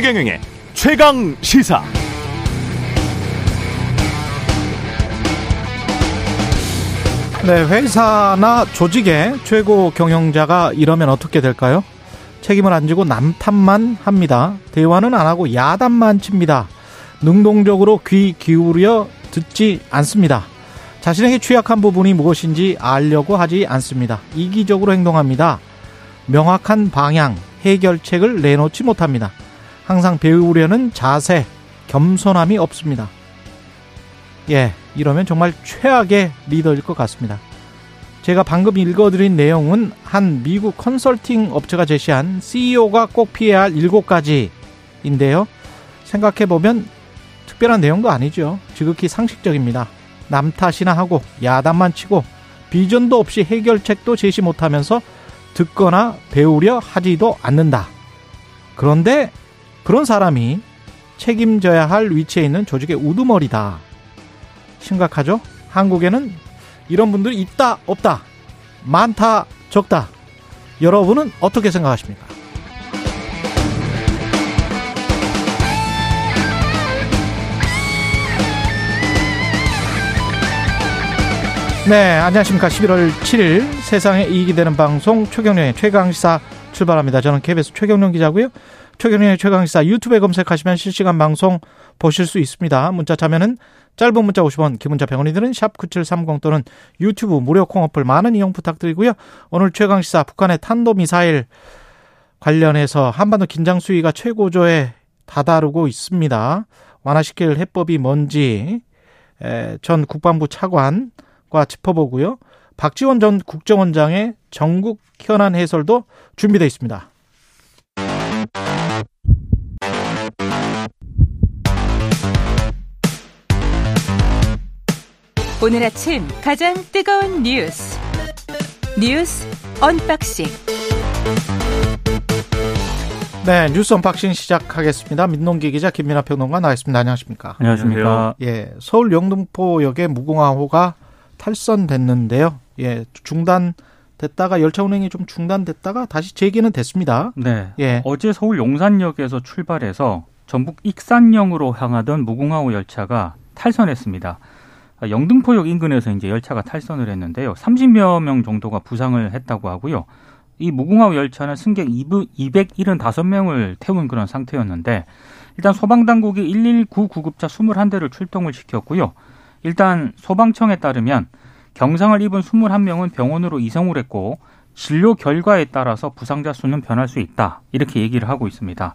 최경영의 최강 시사. 네, 회사나 조직의 최고 경영자가 이러면 어떻게 될까요? 책임을 안 지고 남탓만 합니다. 대화는 안 하고 야단만 칩니다. 능동적으로 귀 기울여 듣지 않습니다. 자신에게 취약한 부분이 무엇인지 알려고 하지 않습니다. 이기적으로 행동합니다. 명확한 방향, 해결책을 내놓지 못합니다. 항상 배우려는 자세, 겸손함이 없습니다. 예, 이러면 정말 최악의 리더일 것 같습니다. 제가 방금 읽어드린 내용은 한 미국 컨설팅 업체가 제시한 CEO가 꼭 피해야 할 7가지인데요. 생각해보면 특별한 내용도 아니죠. 지극히 상식적입니다. 남 탓이나 하고 야단만 치고 비전도 없이 해결책도 제시 못하면서 듣거나 배우려 하지도 않는다. 그런데 그런 사람이 책임져야 할 위치에 있는 조직의 우두머리다. 심각하죠? 한국에는 이런 분들이 있다, 없다, 많다, 적다. 여러분은 어떻게 생각하십니까? 네, 안녕하십니까. 11월 7일 세상에 이익이 되는 방송 최경련의 최강시사 출발합니다. 저는 KBS 최경련 기자고요. 최경련의 최강시사 유튜브에 검색하시면 실시간 방송 보실 수 있습니다. 문자 참여는 짧은 문자 50원, 기본자 100원이 드는 샵9730 또는 유튜브 무료 콩 어플 많은 이용 부탁드리고요. 오늘 최강시사 북한의 탄도미사일 관련해서 한반도 긴장 수위가 최고조에 다다르고 있습니다. 완화시킬 해법이 뭔지 전 국방부 차관 과 짚어보고요. 박지원 전 국정원장의 전국 현안 해설도 준비되어 있습니다. 오늘 아침 가장 뜨거운 뉴스 뉴스 unboxing 네 뉴스 unboxing 시작하겠습니다. 민동기 기자 김민아 평론가 나와있습니다. 안녕하십니까? 안녕하십니까? 예, 서울 영등포역의 무궁화호가 탈선됐는데요. 예, 중단 됐다가 열차 운행이 좀 중단됐다가 다시 재개는 됐습니다. 네. 예. 어제 서울 용산역에서 출발해서 전북 익산역으로 향하던 무궁화호 열차가 탈선했습니다. 영등포역 인근에서 이제 열차가 탈선을 했는데요. 30여 명 정도가 부상을 했다고 하고요. 이 무궁화호 열차는 승객 275명을 태운 그런 상태였는데 일단 소방당국이 119 구급차 21대를 출동을 시켰고요. 일단 소방청에 따르면 경상을 입은 21명은 병원으로 이송을 했고 진료 결과에 따라서 부상자 수는 변할 수 있다. 이렇게 얘기를 하고 있습니다.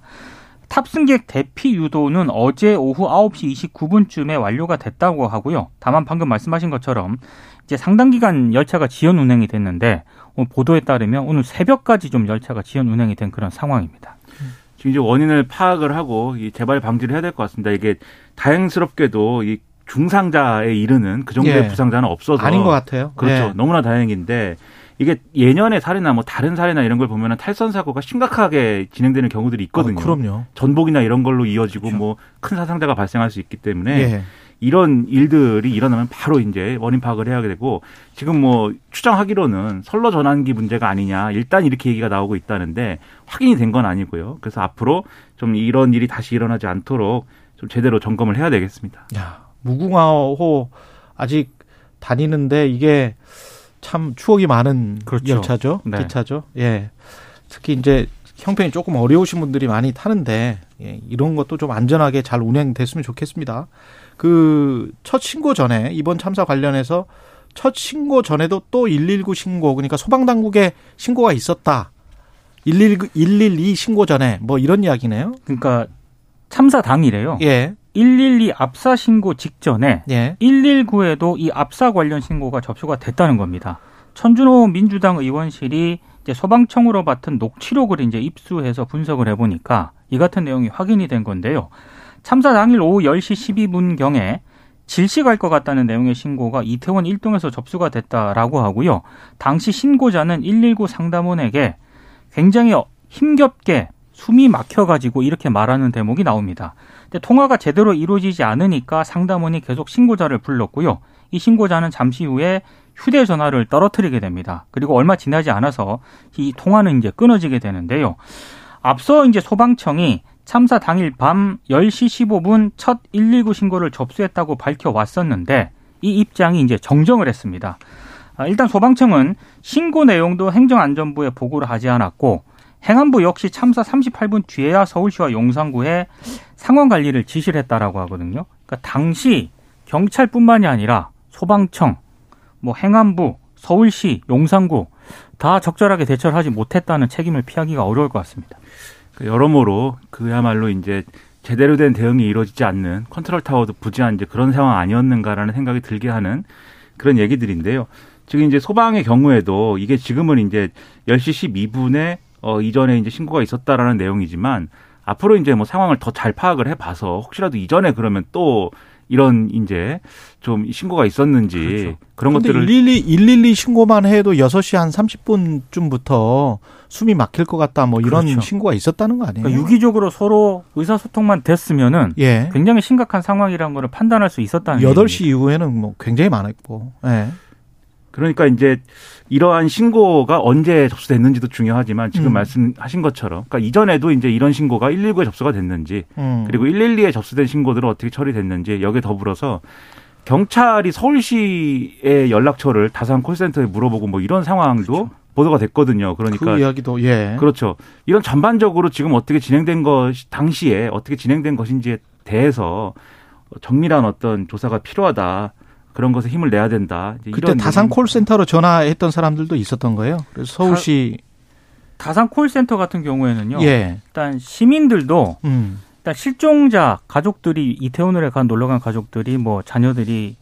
탑승객 대피 유도는 어제 오후 9시 29분쯤에 완료가 됐다고 하고요. 다만 방금 말씀하신 것처럼 이제 상당 기간 열차가 지연 운행이 됐는데 보도에 따르면 오늘 새벽까지 좀 열차가 지연 운행이 된 그런 상황입니다. 지금 이제 원인을 파악을 하고 이 재발 방지를 해야 될 것 같습니다. 이게 다행스럽게도 이 중상자에 이르는 그 정도의 예. 부상자는 없어서 아닌 것 같아요. 그렇죠. 예. 너무나 다행인데 이게 예년의 사례나 뭐 다른 사례나 이런 걸 보면은 탈선 사고가 심각하게 진행되는 경우들이 있거든요. 아, 그럼요. 전복이나 이런 걸로 이어지고 그렇죠. 뭐큰 사상자가 발생할 수 있기 때문에 예. 이런 일들이 일어나면 바로 이제 원인 파악을 해야 되고 지금 뭐 추정하기로는 선로 전환기 문제가 아니냐 일단 이렇게 얘기가 나오고 있다는데 확인이 된 건 아니고요. 그래서 앞으로 좀 이런 일이 다시 일어나지 않도록 좀 제대로 점검을 해야 되겠습니다. 야. 무궁화호 아직 다니는데 이게 참 추억이 많은 그렇죠. 열차죠. 네. 기차죠. 예. 특히 이제 형편이 조금 어려우신 분들이 많이 타는데 예, 이런 것도 좀 안전하게 잘 운행됐으면 좋겠습니다. 그 첫 신고 전에 이번 참사 관련해서 첫 신고 전에도 또 119 신고 그러니까 소방 당국에 신고가 있었다. 119 112 신고 전에 뭐 이런 이야기네요. 그러니까 참사 당일에요. 예. 112 압사 신고 직전에 예. 119에도 이 압사 관련 신고가 접수가 됐다는 겁니다. 천준호 민주당 의원실이 이제 소방청으로 맡은 녹취록을 이제 입수해서 분석을 해보니까 이 같은 내용이 확인이 된 건데요. 참사 당일 오후 10시 12분 경에 질식할 것 같다는 내용의 신고가 이태원 1동에서 접수가 됐다라고 하고요. 당시 신고자는 119 상담원에게 굉장히 힘겹게 숨이 막혀가지고 이렇게 말하는 대목이 나옵니다. 근데 통화가 제대로 이루어지지 않으니까 상담원이 계속 신고자를 불렀고요. 이 신고자는 잠시 후에 휴대전화를 떨어뜨리게 됩니다. 그리고 얼마 지나지 않아서 이 통화는 이제 끊어지게 되는데요. 앞서 이제 소방청이 참사 당일 밤 10시 15분 첫 119 신고를 접수했다고 밝혀왔었는데 이 입장이 이제 정정을 했습니다. 아, 일단 소방청은 신고 내용도 행정안전부에 보고를 하지 않았고 행안부 역시 참사 38분 뒤에야 서울시와 용산구에 상황 관리를 지시를 했다라고 하거든요. 그러니까 당시 경찰뿐만이 아니라 소방청, 뭐 행안부, 서울시, 용산구 다 적절하게 대처를 하지 못했다는 책임을 피하기가 어려울 것 같습니다. 그 여러모로 그야말로 이제 제대로 된 대응이 이루어지지 않는 컨트롤 타워도 부지한 이제 그런 상황 아니었는가라는 생각이 들게 하는 그런 얘기들인데요. 지금 이제 소방의 경우에도 이게 지금은 이제 10시 12분에 어 이전에 이제 신고가 있었다라는 내용이지만 앞으로 이제 뭐 상황을 더 잘 파악을 해 봐서 혹시라도 이전에 그러면 또 이런 이제 좀 신고가 있었는지 그렇죠. 그런 것들을 112 112 신고만 해도 6시 한 30분쯤부터 숨이 막힐 것 같다 뭐 이런 그렇죠. 신고가 있었다는 거 아니에요? 그러니까 유기적으로 서로 의사소통만 됐으면은 예. 굉장히 심각한 상황이라는 거를 판단할 수 있었다는 8시 얘기입니다. 이후에는 뭐 굉장히 많았고. 예. 그러니까 이제 이러한 신고가 언제 접수됐는지도 중요하지만 지금 음. 말씀하신 것처럼 그러니까 이전에도 이제 이런 신고가 119에 접수가 됐는지 음. 그리고 112에 접수된 신고들은 어떻게 처리됐는지 여기에 더불어서 경찰이 서울시의 연락처를 다산 콜센터에 물어보고 뭐 이런 상황도 그렇죠. 보도가 됐거든요. 그러니까 그 이야기도 예. 그렇죠. 이런 전반적으로 지금 어떻게 진행된 것 당시에 어떻게 진행된 것인지에 대해서 정밀한 어떤 조사가 필요하다. 그런 것에 힘을 내야 된다. 그때 다산 콜센터로 전화했던 사람들도 있었던 거예요. 그래서 서울시 다, 산 콜센터 같은 경우에는요. 예. 일단 시민들도 음. 일단 실종자 가족들이 이태원을에 간 놀러 간 가족들이 뭐 자녀들이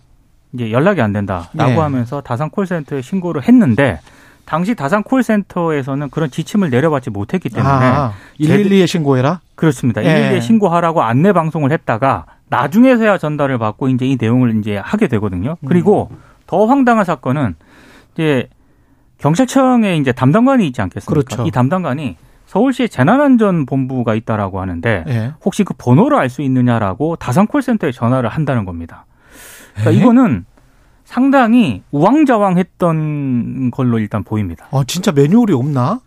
이제 연락이 안 된다라고 예. 하면서 다산 콜센터에 신고를 했는데 당시 다산 콜센터에서는 그런 지침을 내려받지 못했기 때문에 아, 112에 신고해라? 그렇습니다. 예. 112에 신고하라고 안내 방송을 했다가 나중에서야 전달을 받고 이제 이 내용을 이제 하게 되거든요. 그리고 음. 더 황당한 사건은 이제 경찰청에 이제 담당관이 있지 않겠습니까? 그렇죠. 이 담당관이 서울시에 재난안전본부가 있다라고 하는데 예. 혹시 그 번호를 알 수 있느냐라고 다산 콜센터에 전화를 한다는 겁니다. 그러니까 예? 이거는 상당히 우왕좌왕했던 걸로 일단 보입니다. 아 진짜 매뉴얼이 없나?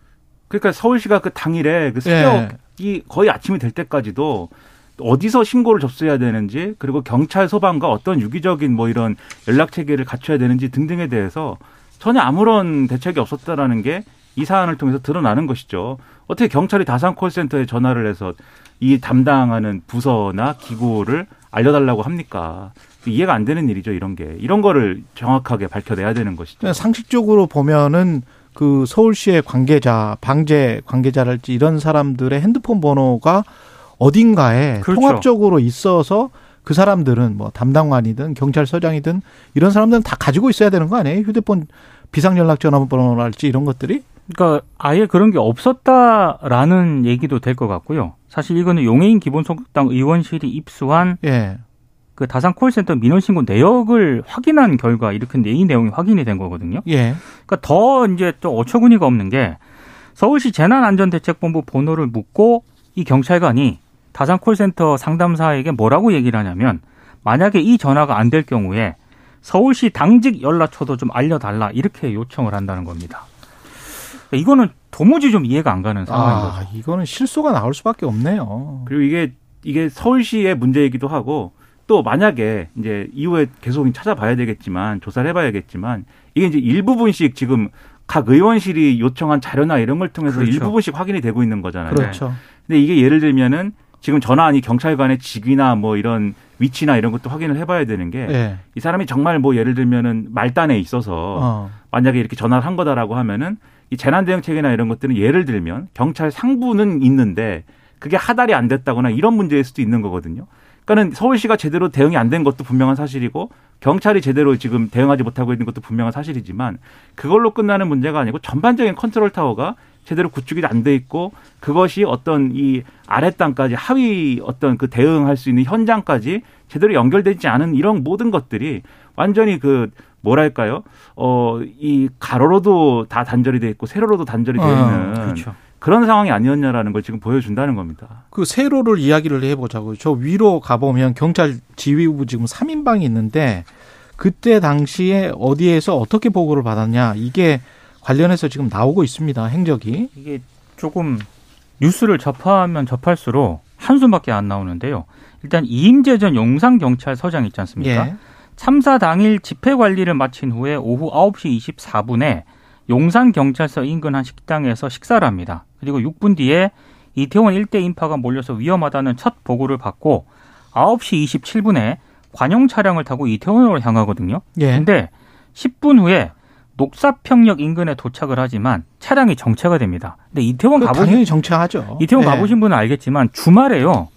그러니까 서울시가 그 당일에 그 새벽이 예. 거의 아침이 될 때까지도 어디서 신고를 접수해야 되는지 그리고 경찰 소방과 어떤 유기적인 뭐 이런 연락 체계를 갖춰야 되는지 등등에 대해서 전혀 아무런 대책이 없었다라는 게 이 사안을 통해서 드러나는 것이죠. 어떻게 경찰이 다산 콜센터에 전화를 해서 이 담당하는 부서나 기구를 알려달라고 합니까? 이해가 안 되는 일이죠, 이런 게. 이런 거를 정확하게 밝혀내야 되는 것이죠. 상식적으로 보면은 그 서울시의 관계자, 방재 관계자랄지 이런 사람들의 핸드폰 번호가 어딘가에 그렇죠. 통합적으로 있어서 그 사람들은 뭐 담당관이든 경찰서장이든 이런 사람들은 다 가지고 있어야 되는 거 아니에요? 휴대폰 비상연락 전화번호랄지 이런 것들이? 그러니까 아예 그런 게 없었다라는 얘기도 될 것 같고요. 사실 이거는 용해인 기본소득당 의원실이 입수한 예. 그 다산 콜센터 민원 신고 내역을 확인한 결과 이렇게 이 내용이 확인이 된 거거든요. 예. 그러니까 더 이제 좀 어처구니가 없는 게 서울시 재난안전대책본부 번호를 묻고 이 경찰관이 다산 콜센터 상담사에게 뭐라고 얘기를 하냐면 만약에 이 전화가 안 될 경우에 서울시 당직 연락처도 좀 알려달라 이렇게 요청을 한다는 겁니다. 이거는 도무지 좀 이해가 안 가는 상황인 아, 거죠. 이거는 실수가 나올 수밖에 없네요. 그리고 이게 이게 서울시의 문제이기도 하고 또 만약에 이제 이후에 계속 찾아봐야 되겠지만 조사를 해봐야겠지만 이게 이제 일부분씩 지금 각 의원실이 요청한 자료나 이런 걸 통해서 그렇죠. 일부분씩 확인이 되고 있는 거잖아요. 그렇죠. 근데 이게 예를 들면은 지금 전화 아니 경찰관의 직위나 뭐 이런 위치나 이런 것도 확인을 해봐야 되는 게이 네. 사람이 정말 뭐 예를 들면은 말단에 있어서 어. 만약에 이렇게 전화를 한 거다라고 하면은 이 재난 대응 체계나 이런 것들은 예를 들면 경찰 상부는 있는데 그게 하달이 안 됐다거나 이런 문제일 수도 있는 거거든요. 그러니까는 서울시가 제대로 대응이 안 된 것도 분명한 사실이고 경찰이 제대로 지금 대응하지 못하고 있는 것도 분명한 사실이지만 그걸로 끝나는 문제가 아니고 전반적인 컨트롤 타워가 제대로 구축이 안 돼 있고 그것이 어떤 이 아래 땅까지 하위 어떤 그 대응할 수 있는 현장까지 제대로 연결되지 않은 이런 모든 것들이 완전히 그 뭐랄까요? 어, 이 가로로도 다 단절이 돼 있고 세로로도 단절이 돼 아, 있는 아, 그렇죠. 그런 상황이 아니었냐라는 걸 지금 보여준다는 겁니다. 그 세로를 이야기를 해보자고요. 저 위로 가보면 경찰 지휘부 지금 3인방이 있는데 그때 당시에 어디에서 어떻게 보고를 받았냐 이게 관련해서 지금 나오고 있습니다. 행적이. 이게 조금 뉴스를 접하면 접할수록 한숨밖에 안 나오는데요. 일단 이임재 전 용산경찰서장 있지 않습니까? 예. 참사 당일 집회 관리를 마친 후에 오후 9시 24분에 용산경찰서 인근 한 식당에서 식사를 합니다. 그리고 6분 뒤에 이태원 일대 인파가 몰려서 위험하다는 첫 보고를 받고 9시 27분에 관용 차량을 타고 이태원으로 향하거든요. 예. 근데 10분 후에 녹사평역 인근에 도착을 하지만 차량이 정체가 됩니다. 근데 이태원 가보신 당연히 정체하죠. 이태원 예. 가보신 분은 알겠지만 주말에요.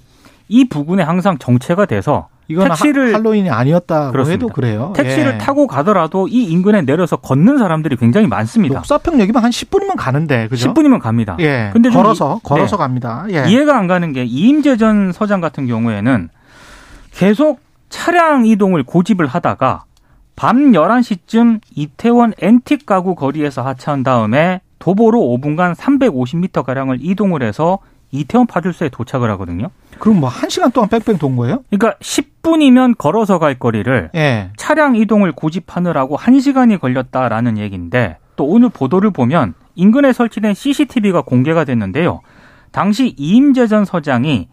이 부근에 항상 정체가 돼서 택시를 할로윈이 아니었다고 그렇습니다. 해도 그래요. 택시를 예. 타고 가더라도 이 인근에 내려서 걷는 사람들이 굉장히 많습니다. 녹사평 여기만 한 10분이면 가는데 그죠? 10분이면 갑니다. 예. 근데 걸어서 이, 걸어서 네. 갑니다. 예. 이해가 안 가는 게 이임재 전 서장 같은 경우에는 계속 차량 이동을 고집을 하다가 밤 11시쯤 이태원 앤틱 가구 거리에서 하차한 다음에 도보로 5분간 350m 가량을 이동을 해서 이태원 파출소에 도착을 하거든요. 그럼 뭐 1시간 동안 뺑뺑 돈 거예요? 그러니까 10분이면 걸어서 갈 거리를 예. 차량 이동을 고집하느라고 1시간이 걸렸다라는 얘기인데 또 오늘 보도를 보면 인근에 설치된 CCTV가 공개가 됐는데요. 당시 이임재 전 서장이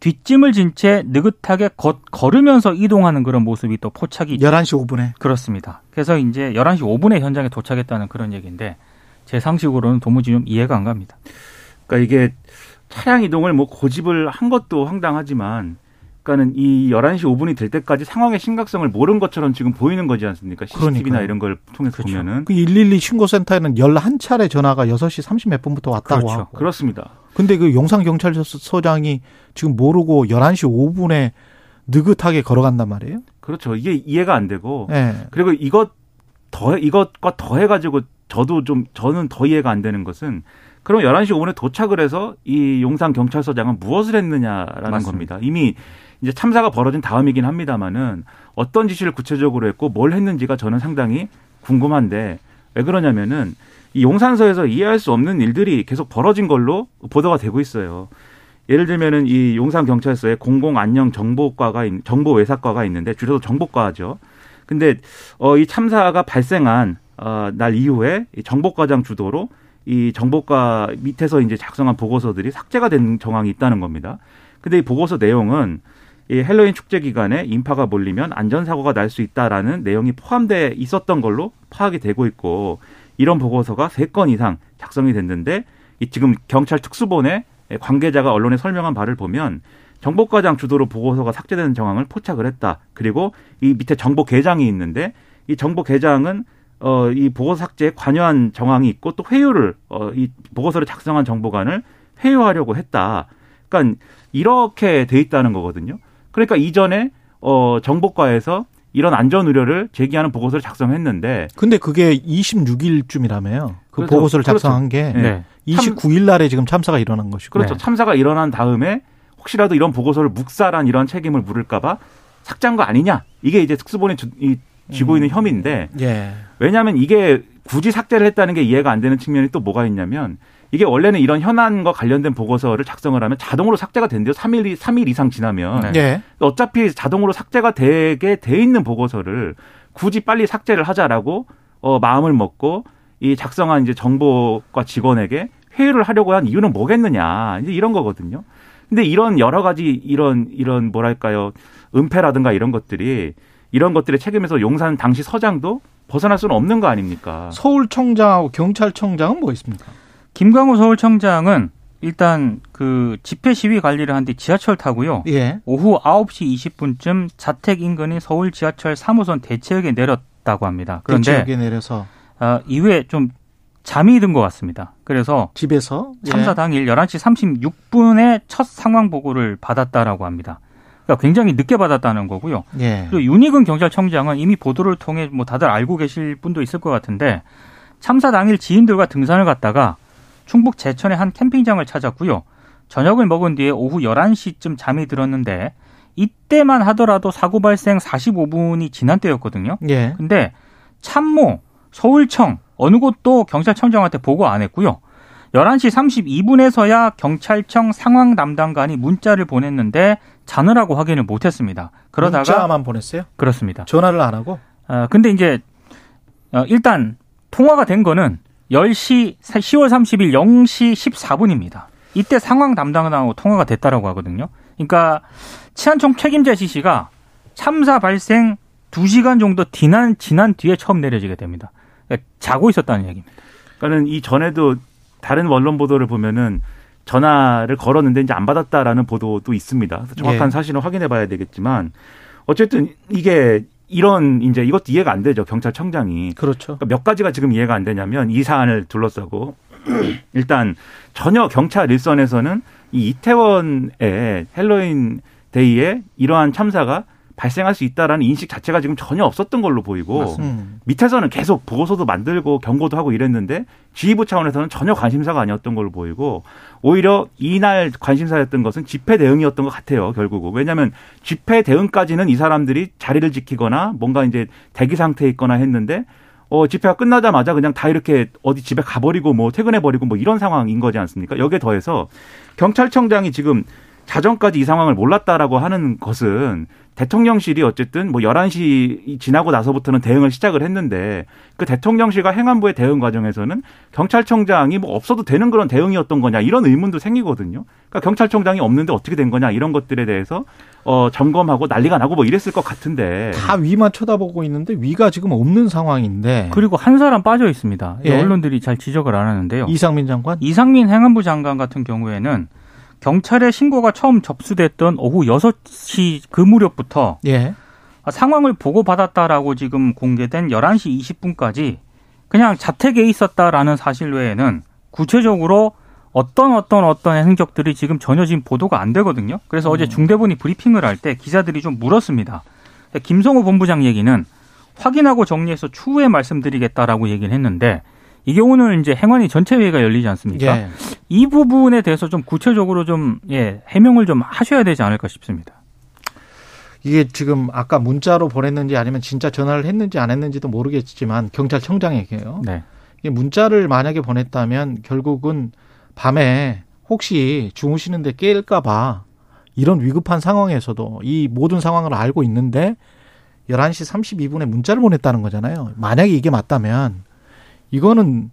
뒷짐을 진 채 느긋하게 걷, 걸으면서 이동하는 그런 모습이 또 포착이 11시 5분에 그렇습니다. 그래서 이제 11시 5분에 현장에 도착했다는 그런 얘기인데 제 상식으로는 도무지 좀 이해가 안 갑니다. 그러니까 이게 차량 이동을 뭐 고집을 한 것도 황당하지만 그러니까는 이 11시 5분이 될 때까지 상황의 심각성을 모른 것처럼 지금 보이는 거지 않습니까? CCTV나 그러니까요. 이런 걸 통해서 그렇죠. 보면은. 그 112 신고센터에는 11차례 전화가 6시 30몇 분부터 왔다고 그렇죠. 하고. 그렇습니다. 근데 그 용산경찰서장이 지금 모르고 11시 5분에 느긋하게 걸어간단 말이에요? 그렇죠. 이게 이해가 안 되고. 네. 그리고 이것 더, 이것과 더해가지고 저도 좀, 저는 더 이해가 안 되는 것은 그럼 11시 5분에 도착을 해서 이 용산 경찰서장은 무엇을 했느냐라는 맞습니다. 겁니다. 이미 이제 참사가 벌어진 다음이긴 합니다만은 어떤 지시를 구체적으로 했고 뭘 했는지가 저는 상당히 궁금한데 왜 그러냐면은 이 용산서에서 이해할 수 없는 일들이 계속 벌어진 걸로 보도가 되고 있어요. 예를 들면은 이 용산 경찰서에 공공 안녕 정보과가 정보 외사과가 있는데 줄여서 정보과죠. 근데 어 이 참사가 발생한 어날 이후에 이 정보과장 주도로 이 정보과 밑에서 이제 작성한 보고서들이 삭제가 된 정황이 있다는 겁니다. 근데 이 보고서 내용은 이 헬로윈 축제 기간에 인파가 몰리면 안전사고가 날 수 있다라는 내용이 포함돼 있었던 걸로 파악이 되고 있고 이런 보고서가 세 건 이상 작성이 됐는데 이 지금 경찰 특수본의 관계자가 언론에 설명한 바를 보면 정보과장 주도로 보고서가 삭제되는 정황을 포착을 했다. 그리고 이 밑에 정보 계장이 있는데 이 정보 계장은 어, 이 보고서 삭제에 관여한 정황이 있고 또 회유를, 어, 이 보고서를 작성한 정보관을 회유하려고 했다. 그러니까 이렇게 돼 있다는 거거든요. 그러니까 이전에, 어, 정보과에서 이런 안전 우려를 제기하는 보고서를 작성했는데. 근데 그게 26일쯤이라며요. 그 그렇죠. 보고서를 그렇죠. 작성한 그렇죠. 게. 네. 29일 날에 지금 참사가 일어난 것이고. 그렇죠. 네. 참사가 일어난 다음에 혹시라도 이런 보고서를 묵살한 이런 책임을 물을까 봐 삭제한 거 아니냐. 이게 이제 특수본이 쥐고 있는 음. 혐의인데 예. 왜냐하면 이게 굳이 삭제를 했다는 게 이해가 안 되는 측면이 또 뭐가 있냐면 이게 원래는 이런 현안과 관련된 보고서를 작성을 하면 자동으로 삭제가 된대요. 3일, 3일 이상 지나면. 네. 어차피 자동으로 삭제가 되게 돼 있는 보고서를 굳이 빨리 삭제를 하자라고 어, 마음을 먹고 이 작성한 이제 정보과 직원에게 회유를 하려고 한 이유는 뭐겠느냐. 이제 이런 거거든요. 근데 이런 여러 가지 이런, 이런 뭐랄까요. 은폐라든가 이런 것들이 이런 것들의 책임에서 용산 당시 서장도 벗어날 수는 없는 거 아닙니까? 서울청장하고 경찰청장은 뭐 있습니까? 김광호 서울청장은 일단 그 집회 시위 관리를 한 뒤 지하철 타고요. 예. 오후 9시 20분쯤 자택 인근인 서울 지하철 3호선 대체역에 내렸다고 합니다. 그런데 대체역에 내려서 아, 이후에 좀 잠이 든 것 같습니다. 그래서 집에서 참사 예. 당일 11시 36분에 첫 상황 보고를 받았다라고 합니다. 그러니까 굉장히 늦게 받았다는 거고요. 예. 그리고 윤희근 경찰청장은 이미 보도를 통해 뭐 다들 알고 계실 분도 있을 것 같은데 참사 당일 지인들과 등산을 갔다가 충북 제천의 한 캠핑장을 찾았고요. 저녁을 먹은 뒤에 오후 11시쯤 잠이 들었는데 이때만 하더라도 사고 발생 45분이 지난 때였거든요. 예. 근데 참모, 서울청 어느 곳도 경찰청장한테 보고 안 했고요. 11시 32분에서야 경찰청 상황 담당관이 문자를 보냈는데 자느라고 확인을 못 했습니다. 그러다가 문자만 보냈어요? 그렇습니다. 전화를 안 하고? 어, 근데 이제 어, 일단 통화가 된 거는 10시 10월 30일 0시 14분입니다. 이때 상황 담당하고 통화가 됐다라고 하거든요. 그러니까 치안총 책임자 지시가 참사 발생 2시간 정도 지난, 지난 뒤에 처음 내려지게 됩니다. 그러니까 자고 있었다는 얘기입니다. 그러니까는 이 전에도 다른 언론 보도를 보면은 전화를 걸었는데 이제 안 받았다라는 보도도 있습니다. 정확한 예. 사실은 확인해 봐야 되겠지만 어쨌든 이게 이런 이제 이것도 이해가 안 되죠 경찰청장이. 그렇죠. 그러니까 몇 가지가 지금 이해가 안 되냐면 이 사안을 둘러싸고 일단 전혀 경찰 일선에서는 이 이태원의 헬로윈 데이에 이러한 참사가 발생할 수 있다라는 인식 자체가 지금 전혀 없었던 걸로 보이고 맞습니다. 음. 밑에서는 계속 보고서도 만들고 경고도 하고 이랬는데 지휘부 차원에서는 전혀 관심사가 아니었던 걸로 보이고 오히려 이날 관심사였던 것은 집회 대응이었던 것 같아요 결국은 왜냐하면 집회 대응까지는 이 사람들이 자리를 지키거나 뭔가 이제 대기 상태에 있거나 했는데 어, 집회가 끝나자마자 그냥 다 이렇게 어디 집에 가버리고 뭐 퇴근해버리고 뭐 이런 상황인 거지 않습니까? 여기에 더해서 경찰청장이 지금 자정까지 이 상황을 몰랐다라고 하는 것은 대통령실이 어쨌든 뭐 11시 지나고 나서부터는 대응을 시작을 했는데 그 대통령실과 행안부의 대응 과정에서는 경찰청장이 뭐 없어도 되는 그런 대응이었던 거냐 이런 의문도 생기거든요. 그러니까 경찰청장이 없는데 어떻게 된 거냐 이런 것들에 대해서 어 점검하고 난리가 나고 뭐 이랬을 것 같은데 다 위만 쳐다보고 있는데 위가 지금 없는 상황인데 그리고 한 사람 빠져 있습니다. 예. 언론들이 잘 지적을 안 하는데요. 이상민 장관? 이상민 행안부 장관 같은 경우에는 경찰에 신고가 처음 접수됐던 오후 6시 그 무렵부터 예. 상황을 보고받았다라고 지금 공개된 11시 20분까지 그냥 자택에 있었다라는 사실 외에는 구체적으로 어떤 어떤 어떤 행적들이 지금 전혀 지금 보도가 안 되거든요. 그래서 음. 어제 중대본이 브리핑을 할 때 기자들이 좀 물었습니다. 김성호 본부장 얘기는 확인하고 정리해서 추후에 말씀드리겠다라고 얘기를 했는데 이게 오늘 이제 행안위 전체 회의가 열리지 않습니까? 예. 이 부분에 대해서 좀 구체적으로 좀 예, 해명을 좀 하셔야 되지 않을까 싶습니다. 이게 지금 아까 문자로 보냈는지 아니면 진짜 전화를 했는지 안 했는지도 모르겠지만 경찰청장에게요. 네. 이게 문자를 만약에 보냈다면 결국은 밤에 혹시 주무시는데 깰까봐 이런 위급한 상황에서도 이 모든 상황을 알고 있는데 11시 32분에 문자를 보냈다는 거잖아요. 만약에 이게 맞다면 이거는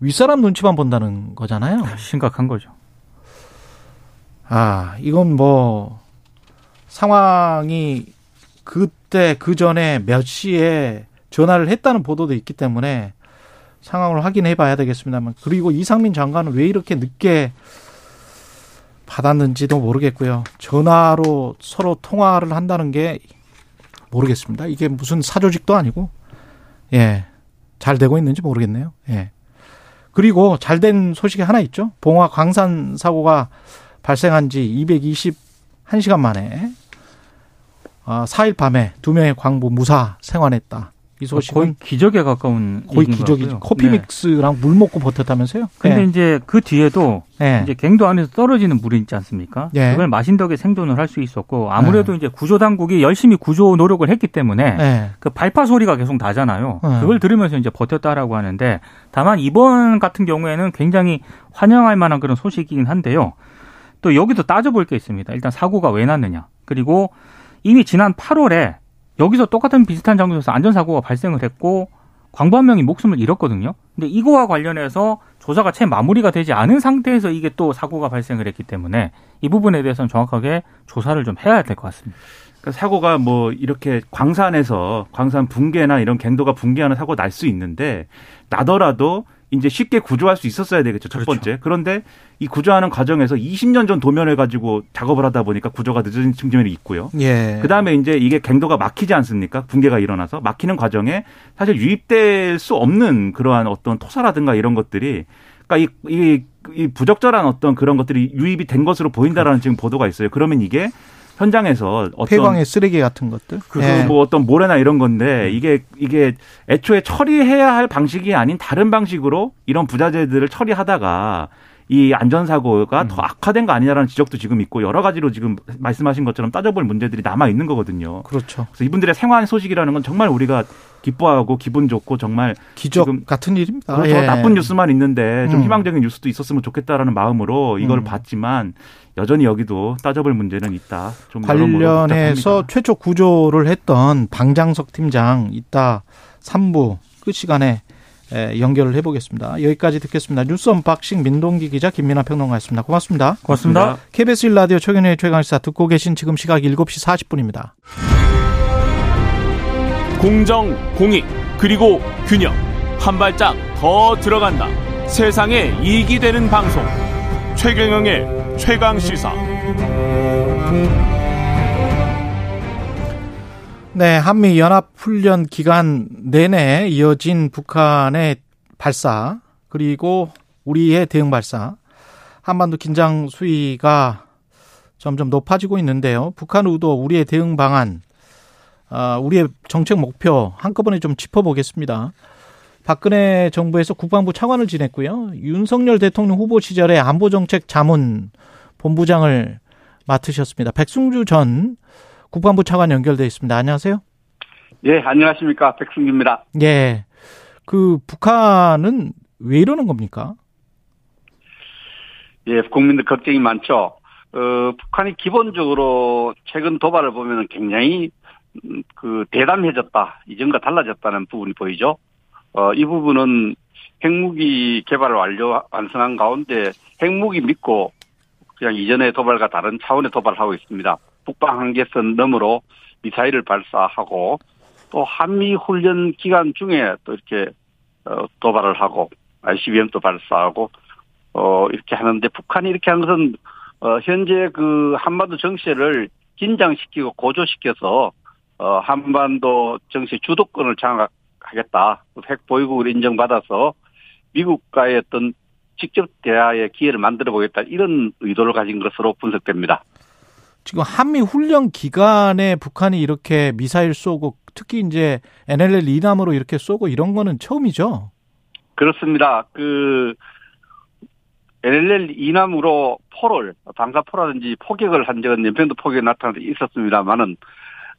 윗사람 눈치만 본다는 거잖아요. 심각한 거죠. 아, 이건 뭐 상황이 그때 그 전에 몇 시에 전화를 했다는 보도도 있기 때문에 상황을 확인해 봐야 되겠습니다만 그리고 이상민 장관은 왜 이렇게 늦게 받았는지도 모르겠고요. 전화로 서로 통화를 한다는 게 모르겠습니다. 이게 무슨 사조직도 아니고 예. 잘 되고 있는지 모르겠네요. 예. 그리고 잘 된 소식이 하나 있죠. 봉화 광산 사고가 발생한 지 221시간 만에 4일 아, 밤에 두 명의 광부 무사 생환했다. 이 어, 소식은 거의 기적에 가까운 거의 기적이죠. 커피 네. 믹스랑 물 먹고 버텼다면서요? 근데 네. 이제 그 뒤에도 네. 이제 갱도 안에서 떨어지는 물이 있지 않습니까? 네. 그걸 마신 덕에 생존을 할 수 있었고 아무래도 네. 이제 구조 당국이 열심히 구조 노력을 했기 때문에 네. 그 발파 소리가 계속 나잖아요. 그걸 들으면서 이제 버텼다라고 하는데 다만 이번 같은 경우에는 굉장히 환영할 만한 그런 소식이긴 한데요. 또 여기도 따져볼 게 있습니다. 일단 사고가 왜 났느냐. 그리고 이미 지난 8월에 여기서 똑같은 비슷한 장소에서 안전사고가 발생을 했고 광부 한 명이 목숨을 잃었거든요. 근데 이거와 관련해서 조사가 채 마무리가 되지 않은 상태에서 이게 또 사고가 발생을 했기 때문에 이 부분에 대해서는 정확하게 조사를 좀 해야 될 것 같습니다. 그러니까 사고가 뭐 이렇게 광산에서 광산 붕괴나 이런 갱도가 붕괴하는 사고 날 수 있는데 나더라도 이제 쉽게 구조할 수 있었어야 되겠죠. 첫 그렇죠. 번째. 그런데 이 구조하는 과정에서 20년 전 도면을 가지고 작업을 하다 보니까 구조가 늦어진 측면이 있고요. 예. 그다음에 이제 이게 갱도가 막히지 않습니까? 붕괴가 일어나서 막히는 과정에 사실 유입될 수 없는 그러한 어떤 토사라든가 이런 것들이 그러니까 이, 이, 이 부적절한 어떤 그런 것들이 유입이 된 것으로 보인다라는 지금 보도가 있어요. 그러면 이게 현장에서 어떤 폐광의 쓰레기 같은 것들 그 네. 뭐 어떤 모래나 이런 건데 음. 이게 이게 애초에 처리해야 할 방식이 아닌 다른 방식으로 이런 부자재들을 처리하다가 이 안전사고가 음. 더 악화된 거 아니냐라는 지적도 지금 있고 여러 가지로 지금 말씀하신 것처럼 따져볼 문제들이 남아 있는 거거든요. 그렇죠. 그래서 이분들의 생활 소식이라는 건 정말 우리가 기뻐하고 기분 좋고 정말 기적 지금 같은 일입니다. 그렇죠. 예. 나쁜 뉴스만 있는데 좀 음. 희망적인 뉴스도 있었으면 좋겠다라는 마음으로 이걸 음. 봤지만 여전히 여기도 따져볼 문제는 있다. 좀 관련해서 최초 구조를 했던 방장석 팀장 이따 3부 끝 시간에 연결을 해보겠습니다. 여기까지 듣겠습니다. 뉴스 unboxing 민동기 기자 김민아 평론가였습니다. 고맙습니다. 고맙습니다. KBS 1라디오 최경영의 최강시사 듣고 계신 지금 시각 7시 40분입니다. 공정, 공익, 그리고 균형. 한 발짝 더 들어간다. 세상에 이익이 되는 방송. 최경영의 최강 시사. 네, 한미 연합 훈련 기간 내내 이어진 북한의 발사 그리고 우리의 대응 발사 한반도 긴장 수위가 점점 높아지고 있는데요. 북한 의도 우리의 대응 방안 아, 우리의 정책 목표 한꺼번에 좀 짚어보겠습니다. 박근혜 정부에서 국방부 차관을 지냈고요. 윤석열 대통령 후보 시절에 안보정책 자문 본부장을 맡으셨습니다. 백승주 전 국방부 차관 연결돼 있습니다. 안녕하세요. 예, 안녕하십니까. 백승주입니다. 예. 그 북한은 왜 이러는 겁니까? 예, 국민들 걱정이 많죠. 어, 북한이 기본적으로 최근 도발을 보면 굉장히 음, 그 대담해졌다. 이전과 달라졌다는 부분이 보이죠. 어, 이 부분은 핵무기 개발을 완료, 완성한 가운데 핵무기 믿고 그냥 이전의 도발과 다른 차원의 도발을 하고 있습니다. 북방 한계선 너머로 미사일을 발사하고 또 한미 훈련 기간 중에 또 이렇게 어, 도발을 하고 ICBM도 발사하고 어 이렇게 하는데 북한이 이렇게 한 것은 어 현재 그 한반도 정세를 긴장시키고 고조시켜서 어 한반도 정세 주도권을 장악 하겠다. 핵 보유국을 인정받아서 미국과의 어떤 직접 대화의 기회를 만들어 보겠다 이런 의도를 가진 것으로 분석됩니다. 지금 한미 훈련 기간에 북한이 이렇게 미사일 쏘고 특히 이제 NLL 이남으로 이렇게 쏘고 이런 거는 처음이죠. 그렇습니다. 그 NLL 이남으로 포를 방사포라든지 포격을 한 적은 연평도 포격이 나타난 적 있었습니다만은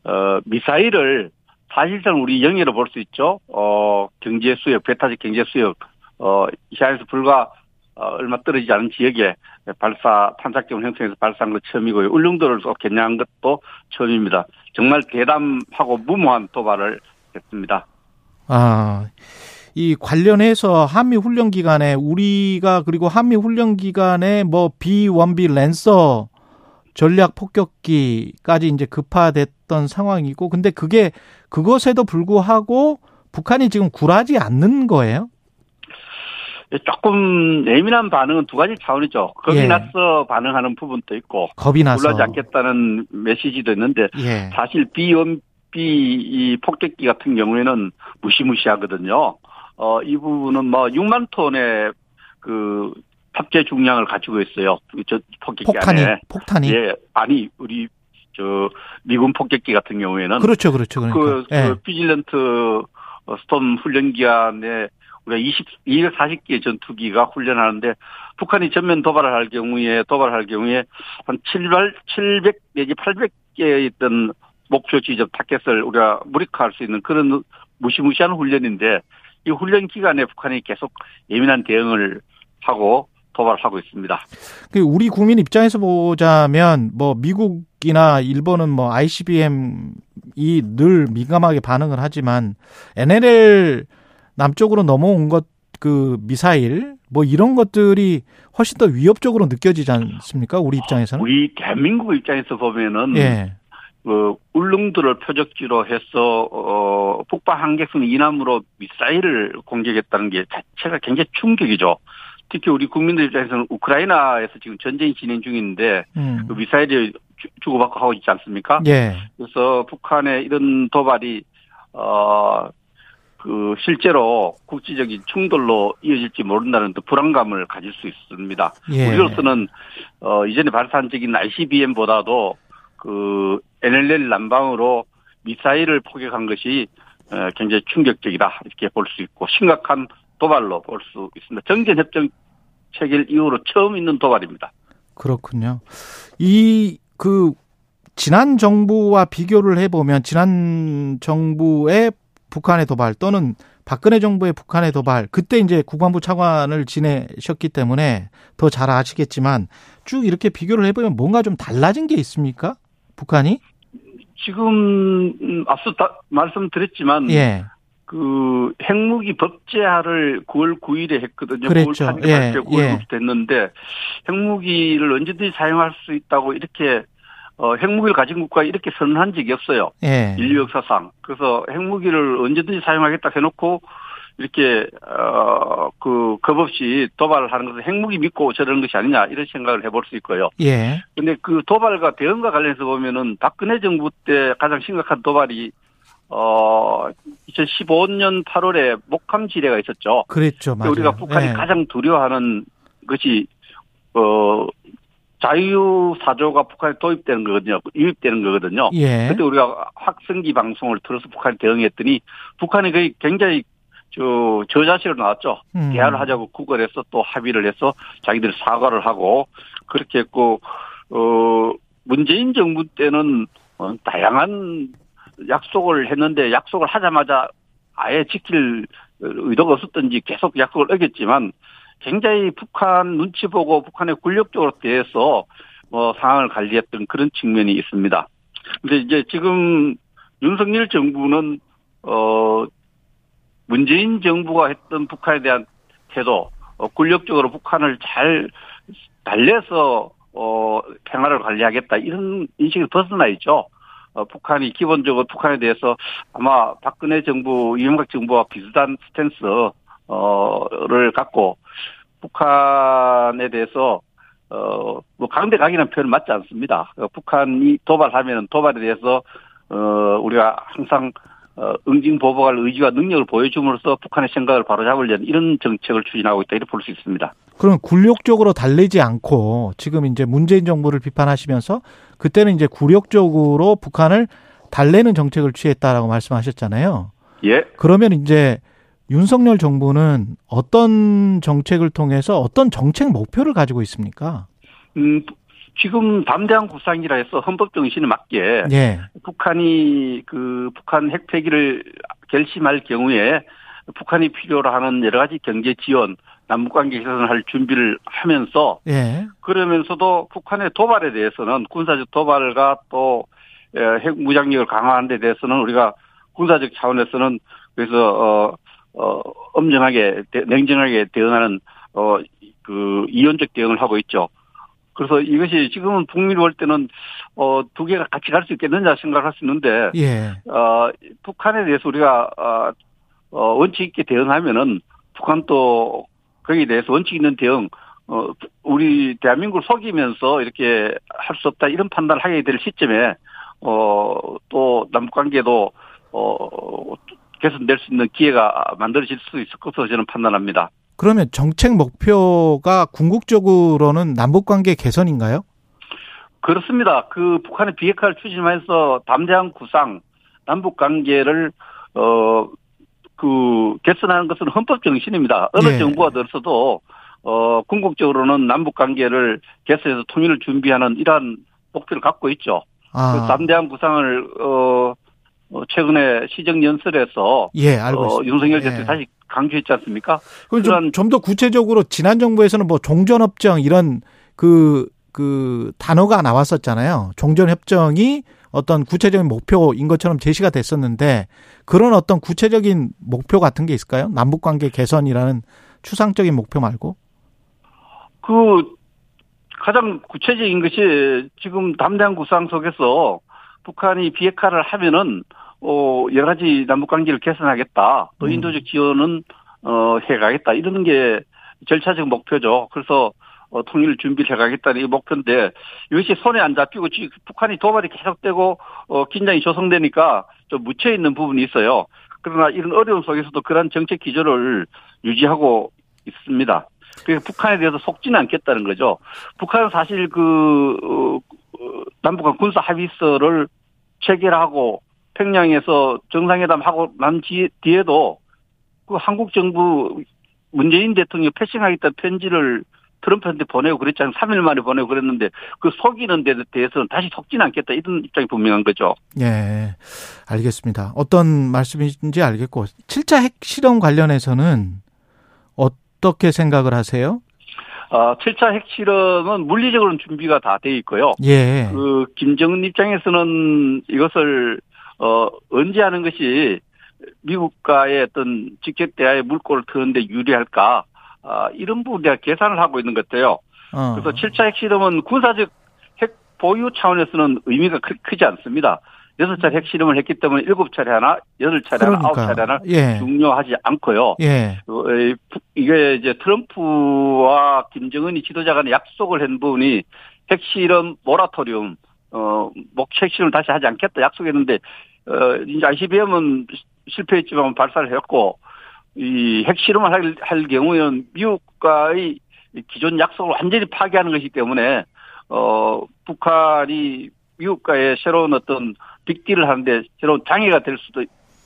어 미사일을 사실상 우리 영예로 볼 수 있죠. 어 경제 수역, 배타적 경제 수역 어 이시안에서 불과 어, 얼마 떨어지지 않은 지역에 발사 탄착점을 형성해서 발사한 것 처음이고요. 울릉도를 또 겨냥한 것도 처음입니다. 정말 대담하고 무모한 도발을 했습니다. 아, 이 관련해서 한미 훈련 기간에 우리가 그리고 한미 훈련 기간에 뭐 B1B 랜서 전략 폭격기까지 이제 급파됐던 상황이고 근데 그게 그것에도 불구하고 북한이 지금 굴하지 않는 거예요? 조금 예민한 반응은 두 가지 차원이죠. 겁이 예. 나서 반응하는 부분도 있고 겁이 나서 놀라지 않겠다는 메시지도 있는데 예. 사실 비원 비 폭격기 같은 경우에는 무시무시하거든요. 어, 이 부분은 뭐 6만 톤의 그 탑재 중량을 가지고 있어요. 저 폭격기 폭탄이, 안에. 폭탄이. 예, 아니 우리 저 미군 폭격기 같은 경우에는 그렇죠, 그렇죠. 그러니까. 그, 그 예. 그 비질런트 스톰 훈련 기간에 우리가 20, 240개의 전투기가 훈련하는데 북한이 전면 도발을 할 경우에 도발할 경우에 한 700, 700 내지 800개 있던 목표 지점 타켓을 우리가 무력화할 수 있는 그런 무시무시한 훈련인데 이 훈련 기간에 북한이 계속 예민한 대응을 하고 도발하고 있습니다. 그 우리 국민 입장에서 보자면 뭐 미국 이나 일본은 뭐 ICBM이 늘 민감하게 반응을 하지만 NLL 남쪽으로 넘어온 것 그 미사일 뭐 이런 것들이 훨씬 더 위협적으로 느껴지지 않습니까? 우리 입장에서는 우리 대한민국 입장에서 보면은 예. 그 울릉도를 표적지로 해서 어 북방 한계선 이남으로 미사일을 공격했다는 게 자체가 굉장히 충격이죠. 특히 우리 국민들 입장에서는 우크라이나에서 지금 전쟁이 진행 중인데 음. 그 미사일이 주고받고 하고 있지 않습니까? 예. 그래서 북한의 이런 도발이 어 그 실제로 국지적인 충돌로 이어질지 모른다는 또 불안감을 가질 수 있습니다. 예. 우리로서는 어 이전에 발사한 적인 ICBM보다도 그 NLL 난방으로 미사일을 포격한 것이 어, 굉장히 충격적이다 이렇게 볼 수 있고 심각한 도발로 볼 수 있습니다. 정전 협정 체결 이후로 처음 있는 도발입니다. 그렇군요. 이 그 지난 정부와 비교를 해보면 지난 정부의 북한의 도발 또는 박근혜 정부의 북한의 도발 그때 이제 국방부 차관을 지내셨기 때문에 더 잘 아시겠지만 쭉 이렇게 비교를 해보면 뭔가 좀 달라진 게 있습니까? 북한이? 지금 음, 앞서 다 말씀드렸지만 예. 그 핵무기 법제화를 9월 9일에 했거든요. 그랬죠. 9월 8일 예, 9월 예. 됐는데 핵무기를 언제든지 사용할 수 있다고 이렇게 어, 핵무기를 가진 국가 이렇게 선언한 적이 없어요. 예. 인류 역사상. 그래서 핵무기를 언제든지 사용하겠다 해놓고 이렇게 어그 겁 없이 도발을 하는 것은 핵무기 믿고 저러는 것이 아니냐 이런 생각을 해볼 수 있고요. 예. 근데 그 도발과 대응과 관련해서 보면은 박근혜 정부 때 가장 심각한 도발이 어 2015년 8월에 목함 지뢰가 있었죠. 그랬죠. 맞아요. 우리가 북한이 예. 가장 두려워하는 것이 어 자유 사조가 북한에 도입되는 거거든요. 유입되는 거거든요. 예. 그때 우리가 확성기 방송을 들어서 북한에 대응했더니 북한이 거의 굉장히 저 저자식으로 나왔죠. 음. 대화를 하자고 구걸해서 또 합의를 해서 자기들이 사과를 하고 그렇게 했고 어 문재인 정부 때는 어, 다양한 약속을 했는데 약속을 하자마자 아예 지킬 의도가 없었던지 계속 약속을 어겼지만 굉장히 북한 눈치 보고 북한의 군력적으로 대해서 뭐 상황을 관리했던 그런 측면이 있습니다. 근데 이제 지금 윤석열 정부는 어 문재인 정부가 했던 북한에 대한 태도, 어, 군력적으로 북한을 잘 달래서 어 평화를 관리하겠다 이런 인식을 벗어나 있죠. 어, 북한이 기본적으로 북한에 대해서 아마 박근혜 정부, 이명박 정부와 비슷한 스탠스 어 를 갖고 북한에 대해서 어 뭐 강대 강이라는 표현 맞지 않습니다. 어, 북한이 도발하면 도발에 대해서 어 우리가 항상 어, 응징 보복할 의지와 능력을 보여줌으로써 북한의 생각을 바로잡으려는 이런 정책을 추진하고 있다 이렇게 볼 수 있습니다. 그럼 굴욕적으로 달래지 않고 지금 이제 문재인 정부를 비판하시면서 그때는 이제 굴욕적으로 북한을 달래는 정책을 취했다라고 말씀하셨잖아요. 예. 그러면 이제 윤석열 정부는 어떤 정책을 통해서 어떤 정책 목표를 가지고 있습니까? 음, 지금 담대한 구상이라 해서 헌법 정신에 맞게 예. 북한이 그 북한 핵폐기를 결심할 경우에 북한이 필요로 하는 여러 가지 경제 지원, 남북 관계 개선을 할 준비를 하면서 예. 그러면서도 북한의 도발에 대해서는 군사적 도발과 또 핵 무장력을 강화하는 데 대해서는 우리가 군사적 차원에서는 그래서 어, 어, 엄정하게 냉정하게 대응하는 어, 그 이원적 대응을 하고 있죠. 그래서 이것이 지금은 북미를 볼 때는 어, 두 개가 같이 갈 수 있겠느냐 생각할 수 있는데 예. 어, 북한에 대해서 우리가 어, 어, 원칙 있게 대응하면은 북한도 거기에 대해서 원칙 있는 대응 어, 우리 대한민국을 속이면서 이렇게 할 수 없다 이런 판단을 하게 될 시점에 어, 또 남북 관계도 어, 개선될 수 있는 기회가 만들어질 수 있을 것으로 저는 판단합니다. 그러면 정책 목표가 궁극적으로는 남북 관계 개선인가요? 그렇습니다. 그 북한의 비핵화를 추진하면서 담대한 구상, 남북 관계를 어 그 개선하는 것은 헌법 정신입니다. 어느 예. 정부가 들어서도 어 궁극적으로는 남북 관계를 개선해서 통일을 준비하는 이러한 목표를 갖고 있죠. 아. 그 담대한 구상을 어 어, 최근에 시정 연설에서 예, 알고 어, 있습니다. 윤석열 예. 대통령이 다시 강조했지 않습니까? 그럼 좀 더 구체적으로 지난 정부에서는 뭐 종전협정 이런 그, 그 단어가 나왔었잖아요. 종전협정이 어떤 구체적인 목표인 것처럼 제시가 됐었는데 그런 어떤 구체적인 목표 같은 게 있을까요? 남북 관계 개선이라는 추상적인 목표 말고? 그 가장 구체적인 것이 지금 담대한 구상 속에서 북한이 비핵화를 하면은 어 여러 가지 남북 관계를 개선하겠다. 또 음. 인도적 지원은 어 해가겠다. 이런 게 절차적 목표죠. 그래서 어, 통일 준비를 해가겠다는 이 목표인데 이것이 손에 안 잡히고 지금 북한이 도발이 계속되고 어 긴장이 조성되니까 좀 묻혀 있는 부분이 있어요. 그러나 이런 어려움 속에서도 그러한 정책 기조를 유지하고 있습니다. 그래서 북한에 대해서 속지는 않겠다는 거죠. 북한은 사실 그 어, 어, 남북한 군사 합의서를 체결하고 평양에서 정상회담 하고 난 뒤- 뒤에도 그 한국 정부 문재인 대통령 패싱하겠다는 편지를 트럼프한테 보내고 그랬잖아요. 3일 만에 보내고 그랬는데 그 속이는 데 대해서는 다시 속지는 않겠다 이런 입장이 분명한 거죠. 예, 알겠습니다. 어떤 말씀인지 알겠고 7차 핵실험 관련해서는 어떻게 생각을 하세요? 아, 7차 핵실험은 물리적으로는 준비가 다 돼 있고요. 예, 그 김정은 입장에서는 이것을 어 언제 하는 것이 미국과의 어떤 직접 대화의 물꼬를 트는데 유리할까 아, 이런 부분에 계산을 하고 있는 것 같아요. 어. 그래서 7차 핵실험은 군사적 핵 보유 차원에서는 의미가 크, 크지 않습니다. 여섯 차례 핵실험을 했기 때문에 일곱 차례 하나, 여덟 차례 하나, 아홉 차례 하나 예. 중요하지 않고요. 예. 어, 이게 이제 트럼프와 김정은이 지도자 간의 약속을 한 부분이 핵실험 모라토리움, 어, 목 핵실험을 다시 하지 않겠다 약속했는데, 어, 이제 ICBM은 실패했지만 발사를 했고, 이 핵실험을 할, 할 경우에는 미국과의 기존 약속을 완전히 파괴하는 것이기 때문에, 어, 북한이 미국과의 새로운 어떤 빅딜을 하는데 새로운 장애가 될 수도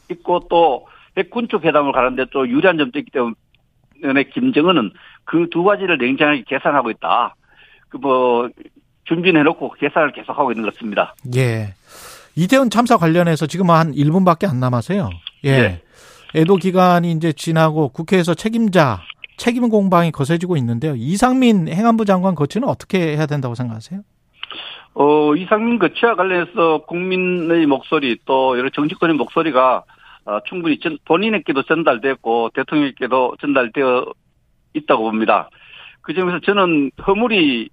있고 또 핵군축 회담을 가는데 또 유리한 점도 있기 때문에 김정은은 그 두 가지를 냉정하게 계산하고 있다. 그 뭐 준비해 놓고 계산을 계속하고 있는 것 같습니다. 예. 이태원 참사 관련해서 지금 한 1분밖에 안 남았어요. 예. 네. 애도 기간이 이제 지나고 국회에서 책임자 책임 공방이 거세지고 있는데요. 이상민 행안부 장관 거치는 어떻게 해야 된다고 생각하세요? 어, 이상민 거치와 관련해서 국민의 목소리 또 여러 정치권의 목소리가 어, 충분히 전, 본인에게도 전달됐고 대통령에게도 전달되어 있다고 봅니다. 그 점에서 저는 허물이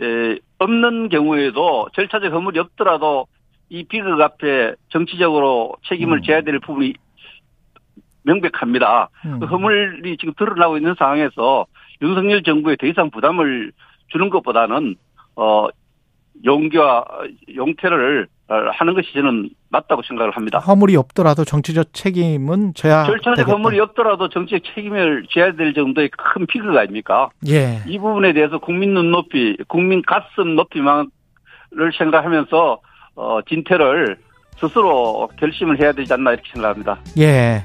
에, 없는 경우에도 절차적 허물이 없더라도 이 비극 앞에 정치적으로 책임을 음. 져야 될 부분이 명백합니다. 음. 그 허물이 지금 드러나고 있는 상황에서 윤석열 정부에 더 이상 부담을 주는 것보다는 어 용기와 용태를 하는 것이 저는 맞다고 생각을 합니다. 허물이 없더라도 정치적 책임은 져야 절차적 되겠다. 허물이 없더라도 정치적 책임을 져야 될 정도의 큰 피그 아닙니까? 예. 이 부분에 대해서 국민 눈높이, 국민 가슴 높이만을 생각하면서 어, 진퇴를 스스로 결심을 해야 되지 않나 이렇게 생각합니다. 예.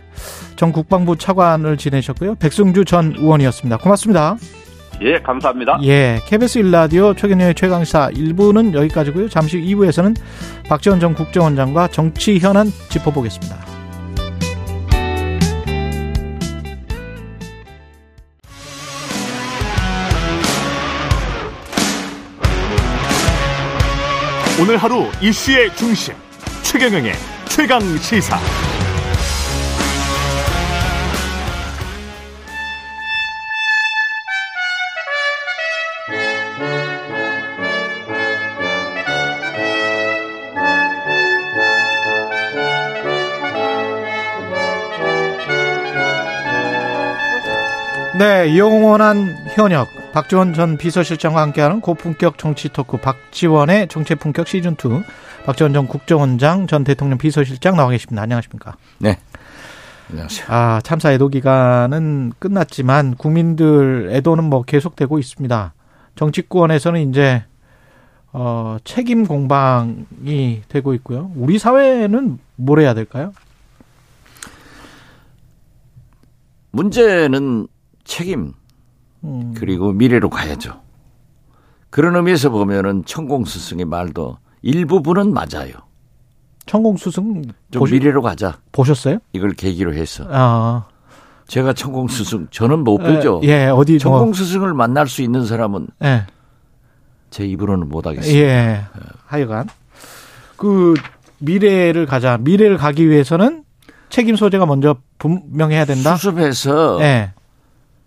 전 국방부 차관을 지내셨고요. 백승주 전 의원이었습니다. 고맙습니다. 예, 감사합니다. 예, KBS 일라디오 최경영의 최강사 1부는 여기까지고요. 잠시 후 2부에서는 박지원 전 국정원장과 정치 현안 짚어보겠습니다. 오늘 하루 이슈의 중심 최경영의 최강 시사. 네, 영원한 현역 박지원 전 비서실장과 함께하는 고품격 정치 토크 박지원의 정치 품격 시즌 2 박지원 전 국정원장 전 대통령 비서실장 나와 계십니다. 안녕하십니까? 네. 안녕하세요. 아, 참사 애도 기간은 끝났지만 국민들 애도는 뭐 계속되고 있습니다. 정치권에서는 이제 어, 책임 공방이 되고 있고요. 우리 사회는 뭘 해야 될까요? 문제는 책임 음. 그리고 미래로 가야죠. 그런 의미에서 보면은 천공스승의 말도 일부분은 맞아요. 천공스승 좀 보시, 미래로 가자. 보셨어요? 이걸 계기로 해서. 아. 제가 천공스승 저는 못 뵈죠. 예, 어디 천공스승을 뭐. 만날 수 있는 사람은 예. 제 입으로는 못 하겠어요. 예. 하여간 그 미래를 가자. 미래를 가기 위해서는 책임 소재가 먼저 분명해야 된다. 수습해서 예.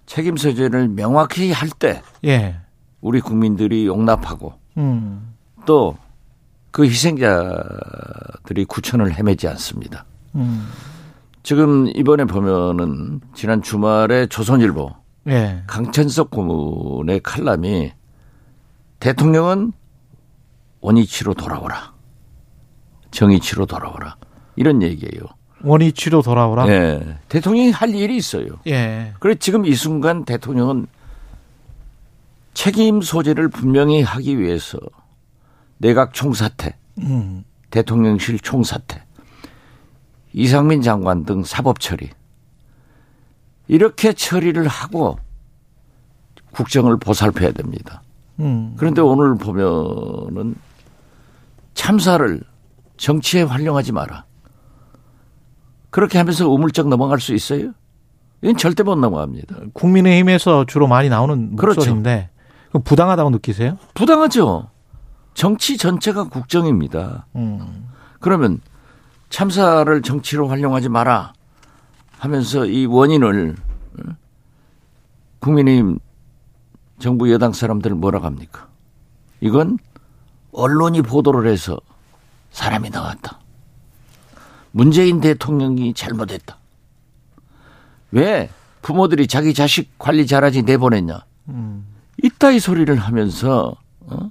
책임 소재를 명확히 할 때, 예. 우리 국민들이 용납하고 음. 또그 희생자들이 구천을 헤매지 않습니다. 음. 지금 이번에 보면은 지난 주말에 조선일보 예. 강천석 고문의 칼럼이 대통령은 원위치로 돌아오라. 정의치로 돌아오라. 이런 얘기예요. 원위치로 돌아오라. 예. 대통령이 할 일이 있어요. 예. 그래 지금 이 순간 대통령은 책임 소재를 분명히 하기 위해서 내각 총사퇴, 음. 대통령실 총사퇴, 이상민 장관 등 사법 처리 이렇게 처리를 하고 국정을 보살펴야 됩니다. 음. 그런데 오늘 보면은 참사를 정치에 활용하지 마라. 그렇게 하면서 우물쩍 넘어갈 수 있어요? 이건 절대 못 넘어갑니다. 국민의힘에서 주로 많이 나오는 그렇죠. 목소리인데 그렇죠. 부당하다고 느끼세요? 부당하죠. 정치 전체가 국정입니다. 음. 그러면 참사를 정치로 활용하지 마라. 하면서 이 원인을 국민의힘 정부 여당 사람들 뭐라고 합니까? 이건 언론이 보도를 해서 사람이 나왔다. 문재인 대통령이 잘못했다. 왜 부모들이 자기 자식 관리 잘하지 내보냈냐? 음. 이따위 소리를 하면서 어?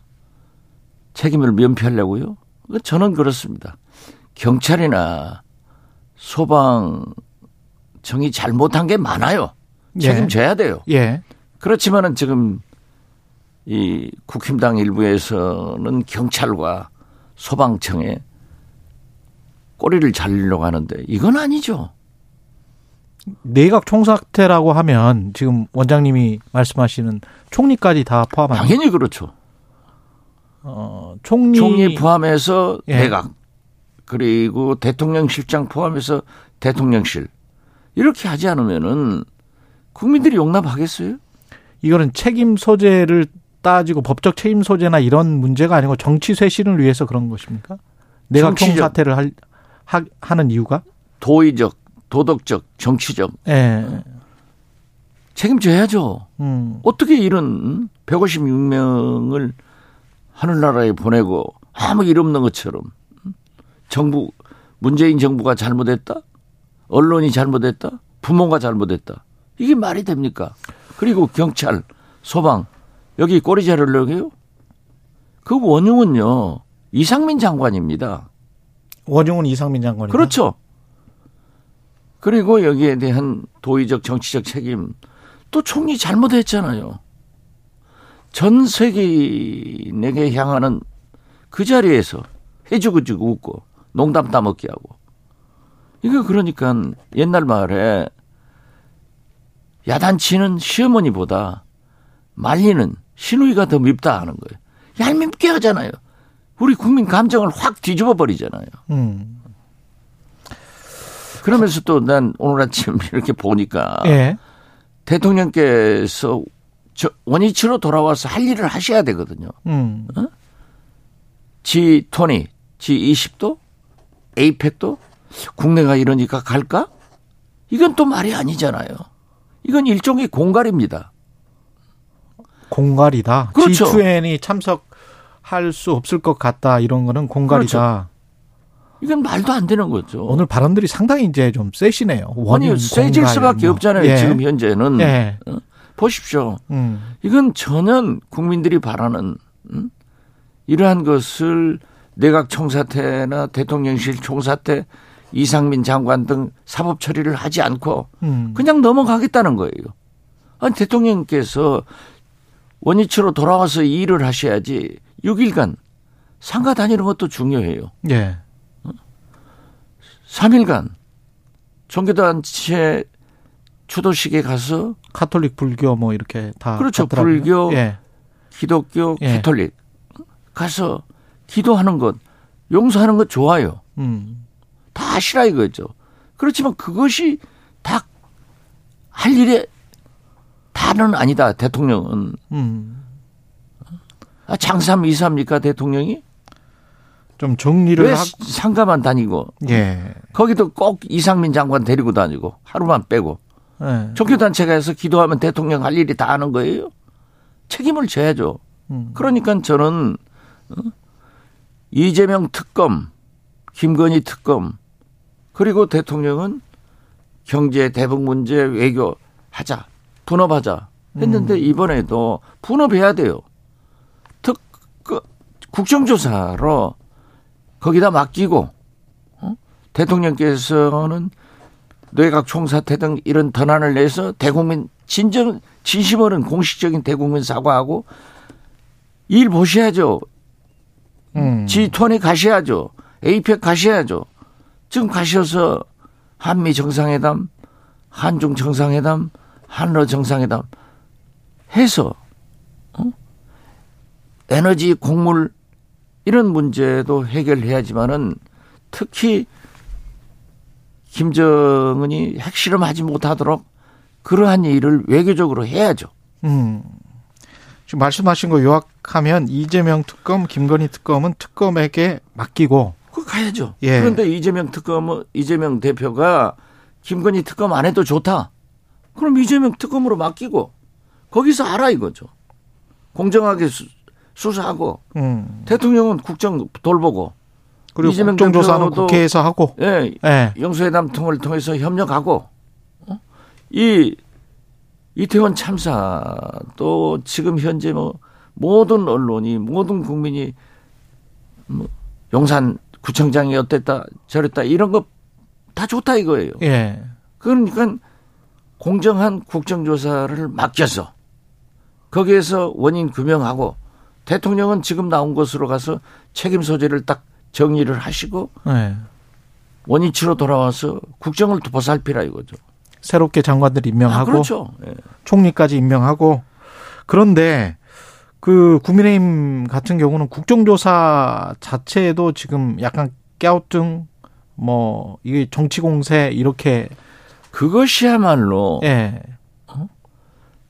책임을 면피하려고요? 저는 그렇습니다. 경찰이나 소방청이 잘못한 게 많아요. 예. 책임져야 돼요. 예. 그렇지만은 지금 이 국힘당 일부에서는 경찰과 소방청에 꼬리를 잘리려고 하는데 이건 아니죠. 내각 총사태라고 하면 지금 원장님이 말씀하시는 총리까지 다 포함하는 당연히 그렇죠. 어, 총리 총리 포함해서 예. 내각 그리고 대통령실장 포함해서 대통령실 이렇게 하지 않으면은 국민들이 용납하겠어요? 이거는 책임 소재를 따지고 법적 책임 소재나 이런 문제가 아니고 정치 쇄신을 위해서 그런 것입니까? 내각 총사태를 할, 하, 하는 이유가 도의적, 도덕적, 정치적 예. 책임져야죠. 음. 어떻게 이런 156명을 하늘나라에 보내고 아무 일 없는 것처럼 정부 문재인 정부가 잘못했다? 언론이 잘못했다? 부모가 잘못했다? 이게 말이 됩니까? 그리고 경찰, 소방 여기 꼬리 자르려고요? 그 원흉은요 이상민 장관입니다. 원흉은 이상민 장관이다. 그렇죠. 그리고 여기에 대한 도의적 정치적 책임 또 총리 잘못했잖아요. 전 세계인에게 향하는 그 자리에서 해주고주고 웃고 농담 따먹기 하고 이거 그러니까 옛날 말에 야단치는 시어머니보다 말리는 시누이가 더 밉다 하는 거예요. 얄밉게 하잖아요. 우리 국민 감정을 확 뒤집어 버리잖아요. 음. 그러면서 또 난 오늘 아침 이렇게 보니까 예. 대통령께서 저 원위치로 돌아와서 할 일을 하셔야 되거든요. 음. 어? G20, G20도, 에이펙도 국내가 이러니까 갈까? 이건 또 말이 아니잖아요. 이건 일종의 공갈입니다. 공갈이다. 그렇죠. G2N이 참석 할 수 없을 것 같다. 이런 거는 공갈이다. 그렇죠. 이건 말도 안 되는 거죠. 오늘 발언들이 상당히 이제 좀 세시네요. 원인 세질 수밖에 뭐. 없잖아요. 예. 지금 현재는 예. 어? 보십시오. 음. 이건 전혀 국민들이 바라는 음? 이러한 것을 내각 총사태나 대통령실 총사태 이상민 장관 등 사법 처리를 하지 않고 음. 그냥 넘어가겠다는 거예요. 아니 대통령께서 원위치로 돌아와서 일을 하셔야지 6일간 상가 다니는 것도 중요해요. 예. 3일간 종교단체 추도식에 가서 카톨릭 불교 뭐 이렇게 다 그렇죠. 갔더라고요. 불교, 예. 기독교, 예. 캐톨릭 가서 기도하는 것, 용서하는 것 좋아요. 음. 다 하시라 이거죠. 그렇지만 그것이 다 할 일에 다는 아니다. 대통령은. 음. 아, 장삼 이사입니까 대통령이? 좀 정리를 왜 상가만 다니고 예. 거기도 꼭 이상민 장관 데리고 다니고 하루만 빼고 예. 종교 단체가 해서 기도하면 대통령 할 일이 다 하는 거예요. 책임을 져야죠. 음. 그러니까 저는 어? 이재명 특검, 김건희 특검 그리고 대통령은 경제 대북 문제 외교 하자 분업하자 했는데 음. 이번에도 분업해야 돼요. 국정조사로 거기다 맡기고 어? 대통령께서는 뇌각 총사태 등 이런 전환을 내서 대국민 진정 진심어른 공식적인 대국민 사과하고 일 보셔야죠. 음. G20 가셔야죠. 에이펙 가셔야죠. 지금 가셔서 한미 정상회담, 한중 정상회담, 한러 정상회담 해서 어? 에너지 곡물 이런 문제도 해결해야지만은 특히 김정은이 핵실험하지 못하도록 그러한 일을 외교적으로 해야죠. 음. 지금 말씀하신 거 요약하면 이재명 특검, 김건희 특검은 특검에게 맡기고 그 가야죠. 예. 그런데 이재명 특검은 이재명 대표가 김건희 특검 안 해도 좋다. 그럼 이재명 특검으로 맡기고 거기서 알아 이거죠. 공정하게 수, 사하고 음. 대통령은 국정 돌보고 그리고 이재명 국정조사는 국회에서 하고 예, 예. 영수회담 통을 통해서 협력하고 어? 이 이태원 참사도 지금 현재 뭐 모든 언론이 모든 국민이 뭐 용산 구청장이 어땠다 저랬다 이런 거 다 좋다 이거예요. 예. 그러니까 공정한 국정조사를 맡겨서 거기에서 원인 규명하고 대통령은 지금 나온 것으로 가서 책임 소재를 딱 정리를 하시고 네. 원위치로 돌아와서 국정을 보살피라 이거죠. 새롭게 장관들 임명하고 아, 그렇죠. 네. 총리까지 임명하고 그런데 그 국민의힘 같은 경우는 국정조사 자체에도 지금 약간 깨우뚱 뭐 이게 정치 공세 이렇게 그것이야말로 예. 어?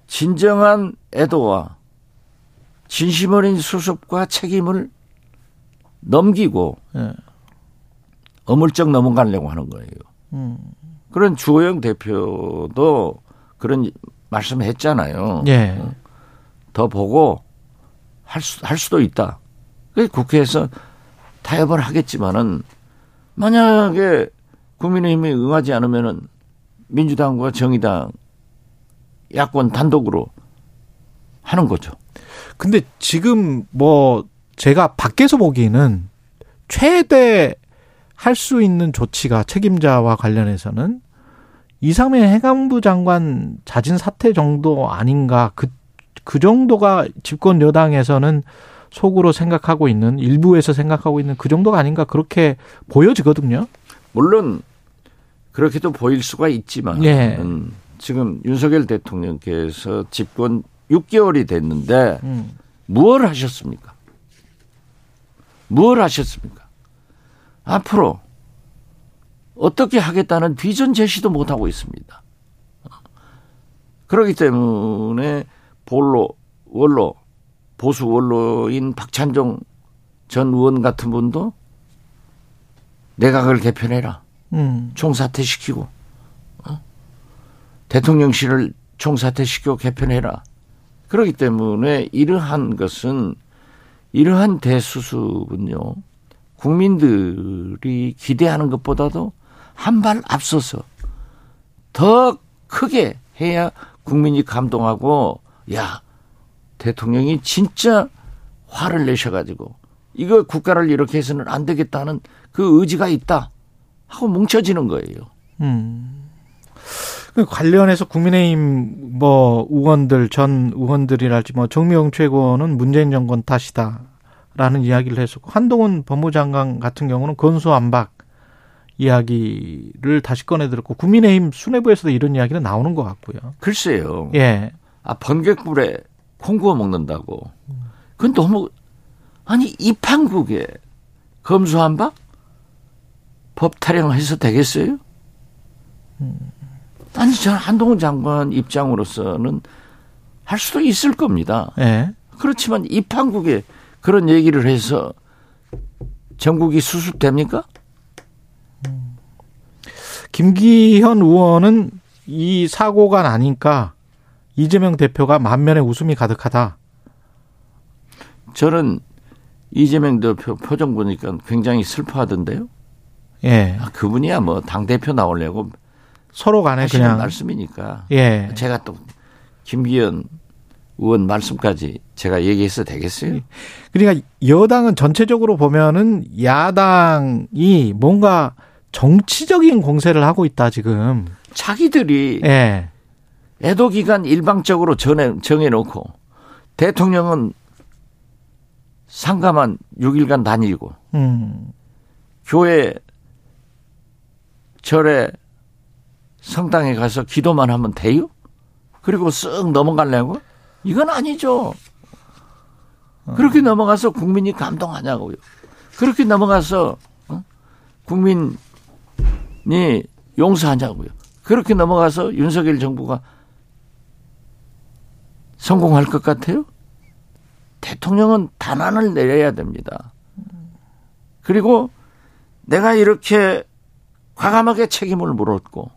진정한 애도와 진심 어린 수습과 책임을 넘기고 예. 어물쩍 넘어가려고 하는 거예요. 음. 그런 주호영 대표도 그런 말씀을 했잖아요. 예. 어? 더 보고 할, 수, 할 수도 있다. 국회에서 타협을 하겠지만은 만약에 국민의힘이 응하지 않으면은 민주당과 정의당 야권 단독으로 하는 거죠. 근데 지금 뭐 제가 밖에서 보기에는 최대 할 수 있는 조치가 책임자와 관련해서는 이상민 행안부 장관 자진 사퇴 정도 아닌가 그, 그 정도가 집권 여당에서는 속으로 생각하고 있는 일부에서 생각하고 있는 그 정도가 아닌가 그렇게 보여지거든요. 물론 그렇게도 보일 수가 있지만 예. 음, 지금 윤석열 대통령께서 집권 6개월이 됐는데 음. 무엇을 하셨습니까? 무엇을 하셨습니까? 앞으로 어떻게 하겠다는 비전 제시도 못하고 있습니다. 그렇기 때문에 볼로, 원로, 보수 원로인 박찬종 전 의원 같은 분도 내각을 개편해라. 음. 총사퇴시키고, 어? 대통령실을 총사퇴시키고 개편해라. 그렇기 때문에 이러한 것은 이러한 대수습은요 국민들이 기대하는 것보다도 한 발 앞서서 더 크게 해야 국민이 감동하고 야 대통령이 진짜 화를 내셔가지고 이거 국가를 이렇게 해서는 안 되겠다는 그 의지가 있다 하고 뭉쳐지는 거예요. 음. 그 관련해서 국민의힘 뭐 의원들 전 의원들이랄지 뭐 정미영 최고는 문재인 정권 탓이다라는 이야기를 했었고 한동훈 법무장관 같은 경우는 건수 안박 이야기를 다시 꺼내 들었고 국민의힘 수뇌부에서도 이런 이야기는 나오는 것 같고요. 글쎄요. 예. 아 번개불에 콩 구워 먹는다고. 그건 너무 아니 입한국에 검수한박 법 타령해서 되겠어요? 음. 아니 저는 한동훈 장관 입장으로서는 할 수도 있을 겁니다. 네. 그렇지만 입한국에 그런 얘기를 해서 전국이 수습됩니까? 김기현 의원은 이 사고가 나니까 이재명 대표가 만면에 웃음이 가득하다. 저는 이재명 대표 표정 보니까 굉장히 슬퍼하던데요. 예. 아, 그분이야 뭐 당 대표 나오려고 서로 간에 그냥 말씀이니까. 예. 제가 또 김기현 의원 말씀까지 제가 얘기해서 되겠어요? 그러니까 여당은 전체적으로 보면은 야당이 뭔가 정치적인 공세를 하고 있다 지금. 자기들이 예. 애도 기간 일방적으로 정해 정해놓고 대통령은 상가만 6일간 다니고 음. 교회 절에 성당에 가서 기도만 하면 돼요? 그리고 쓱 넘어가려고? 이건 아니죠. 그렇게 넘어가서 국민이 감동하냐고요. 그렇게 넘어가서 어? 국민이 용서하냐고요. 그렇게 넘어가서 윤석열 정부가 성공할 것 같아요? 대통령은 단안을 내려야 됩니다. 그리고 내가 이렇게 과감하게 책임을 물었고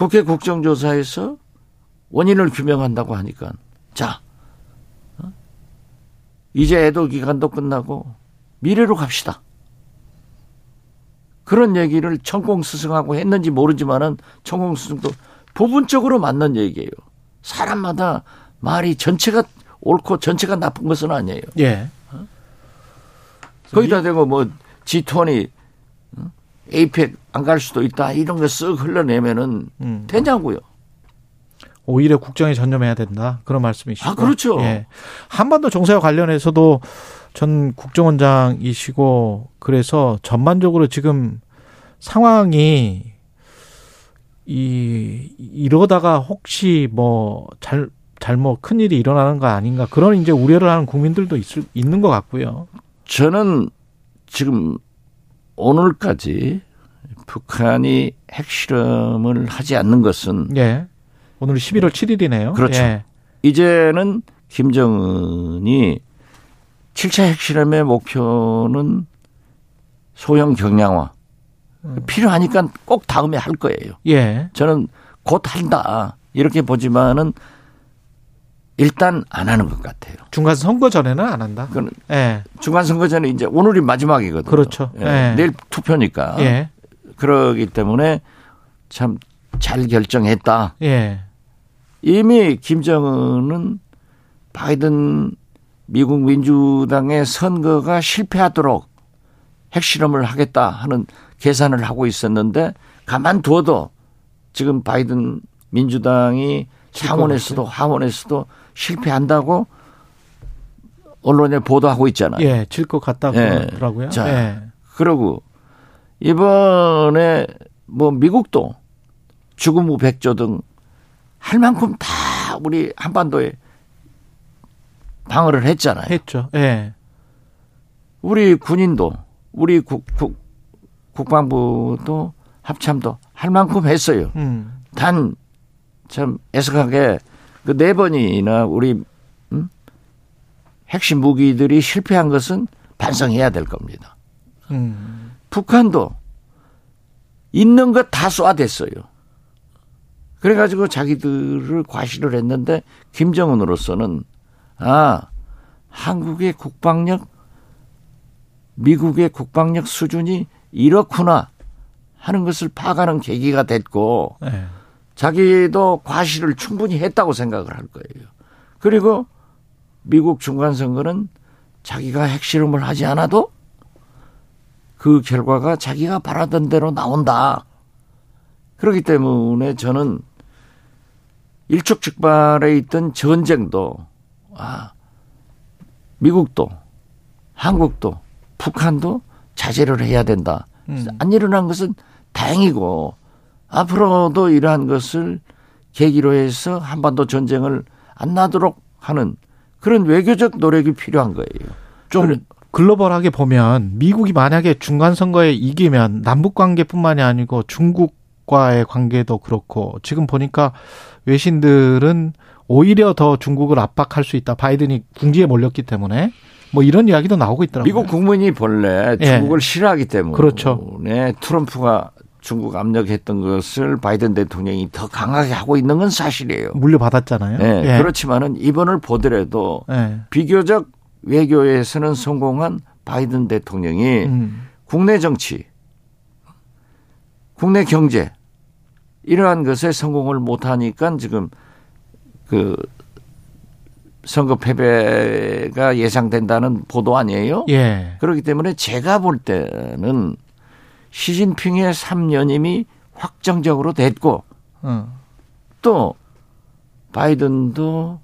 국회 국정조사에서 원인을 규명한다고 하니까 자 어? 이제 애도 기간도 끝나고 미래로 갑시다. 그런 얘기를 천공 스승하고 했는지 모르지만은 천공 스승도 부분적으로 맞는 얘기예요. 사람마다 말이 전체가 옳고 전체가 나쁜 것은 아니에요. 예. 어? 거기다 대고 뭐 G20 에이펙 안 갈 수도 있다 이런 거 쓱 흘러내면은 음. 되냐고요. 오히려 국정에 전념해야 된다 그런 말씀이시죠. 아 그렇죠. 예. 한반도 정세와 관련해서도 전 국정원장이시고 그래서 전반적으로 지금 상황이 이 이러다가 혹시 뭐 잘 잘못 큰 일이 일어나는 거 아닌가 그런 이제 우려를 하는 국민들도 있을 있는 것 같고요. 저는 지금 오늘까지 북한이 핵실험을 하지 않는 것은 예. 오늘 11월 7일이네요. 그렇죠. 예. 이제는 김정은이 7차 핵실험의 목표는 소형 경량화. 음. 필요하니까 꼭 다음에 할 거예요. 예. 저는 곧 한다. 이렇게 보지만은 일단 안 하는 것 같아요. 중간 선거 전에는 안 한다. 그건 예. 중간 선거 전에 이제 오늘이 마지막이거든요. 그렇죠. 예. 예. 내일 투표니까. 예. 그러기 때문에 참 잘 결정했다. 예. 이미 김정은은 바이든 미국 민주당의 선거가 실패하도록 핵실험을 하겠다 하는 계산을 하고 있었는데 가만두어도 지금 바이든 민주당이 상원에서도 하원에서도 실패한다고 언론에 보도하고 있잖아요. 예, 질 것 같다고 예. 하더라고요. 자, 예. 그러고 이번에 뭐 미국도 죽음 후 백조 등 할 만큼 다 우리 한반도에 방어를 했잖아요. 했죠. 예. 우리 군인도 우리 국, 국, 국방부도 합참도 할 만큼 했어요. 음. 단참 애석하게 그 네 번이나 우리 음? 핵심 무기들이 실패한 것은 반성해야 될 겁니다. 음. 북한도 있는 것 다 쏘아댔어요. 그래가지고 자기들을 과시를 했는데 김정은으로서는 아 한국의 국방력, 미국의 국방력 수준이 이렇구나 하는 것을 파악하는 계기가 됐고 네. 자기도 과시를 충분히 했다고 생각을 할 거예요. 그리고 미국 중간선거는 자기가 핵실험을 하지 않아도 그 결과가 자기가 바라던 대로 나온다. 그렇기 때문에 저는 일촉즉발에 있던 전쟁도 아 미국도 한국도 북한도 자제를 해야 된다. 음. 안 일어난 것은 다행이고 앞으로도 이러한 것을 계기로 해서 한반도 전쟁을 안 나도록 하는 그런 외교적 노력이 필요한 거예요. 좀 글로벌하게 보면 미국이 만약에 중간 선거에 이기면 남북 관계뿐만이 아니고 중국과의 관계도 그렇고 지금 보니까 외신들은 오히려 더 중국을 압박할 수 있다. 바이든이 궁지에 몰렸기 때문에 뭐 이런 이야기도 나오고 있더라고요. 미국 국민이 본래 예. 중국을 예. 싫어하기 때문에 그렇죠. 트럼프가 중국 압력했던 것을 바이든 대통령이 더 강하게 하고 있는 건 사실이에요. 물려받았잖아요. 네, 예. 그렇지만은 이번을 보더라도 예. 비교적 외교에서는 성공한 바이든 대통령이 음. 국내 정치, 국내 경제 이러한 것에 성공을 못하니까 지금 그 선거 패배가 예상된다는 보도 아니에요? 예. 그렇기 때문에 제가 볼 때는 시진핑의 3년임이 확정적으로 됐고 어. 또 바이든도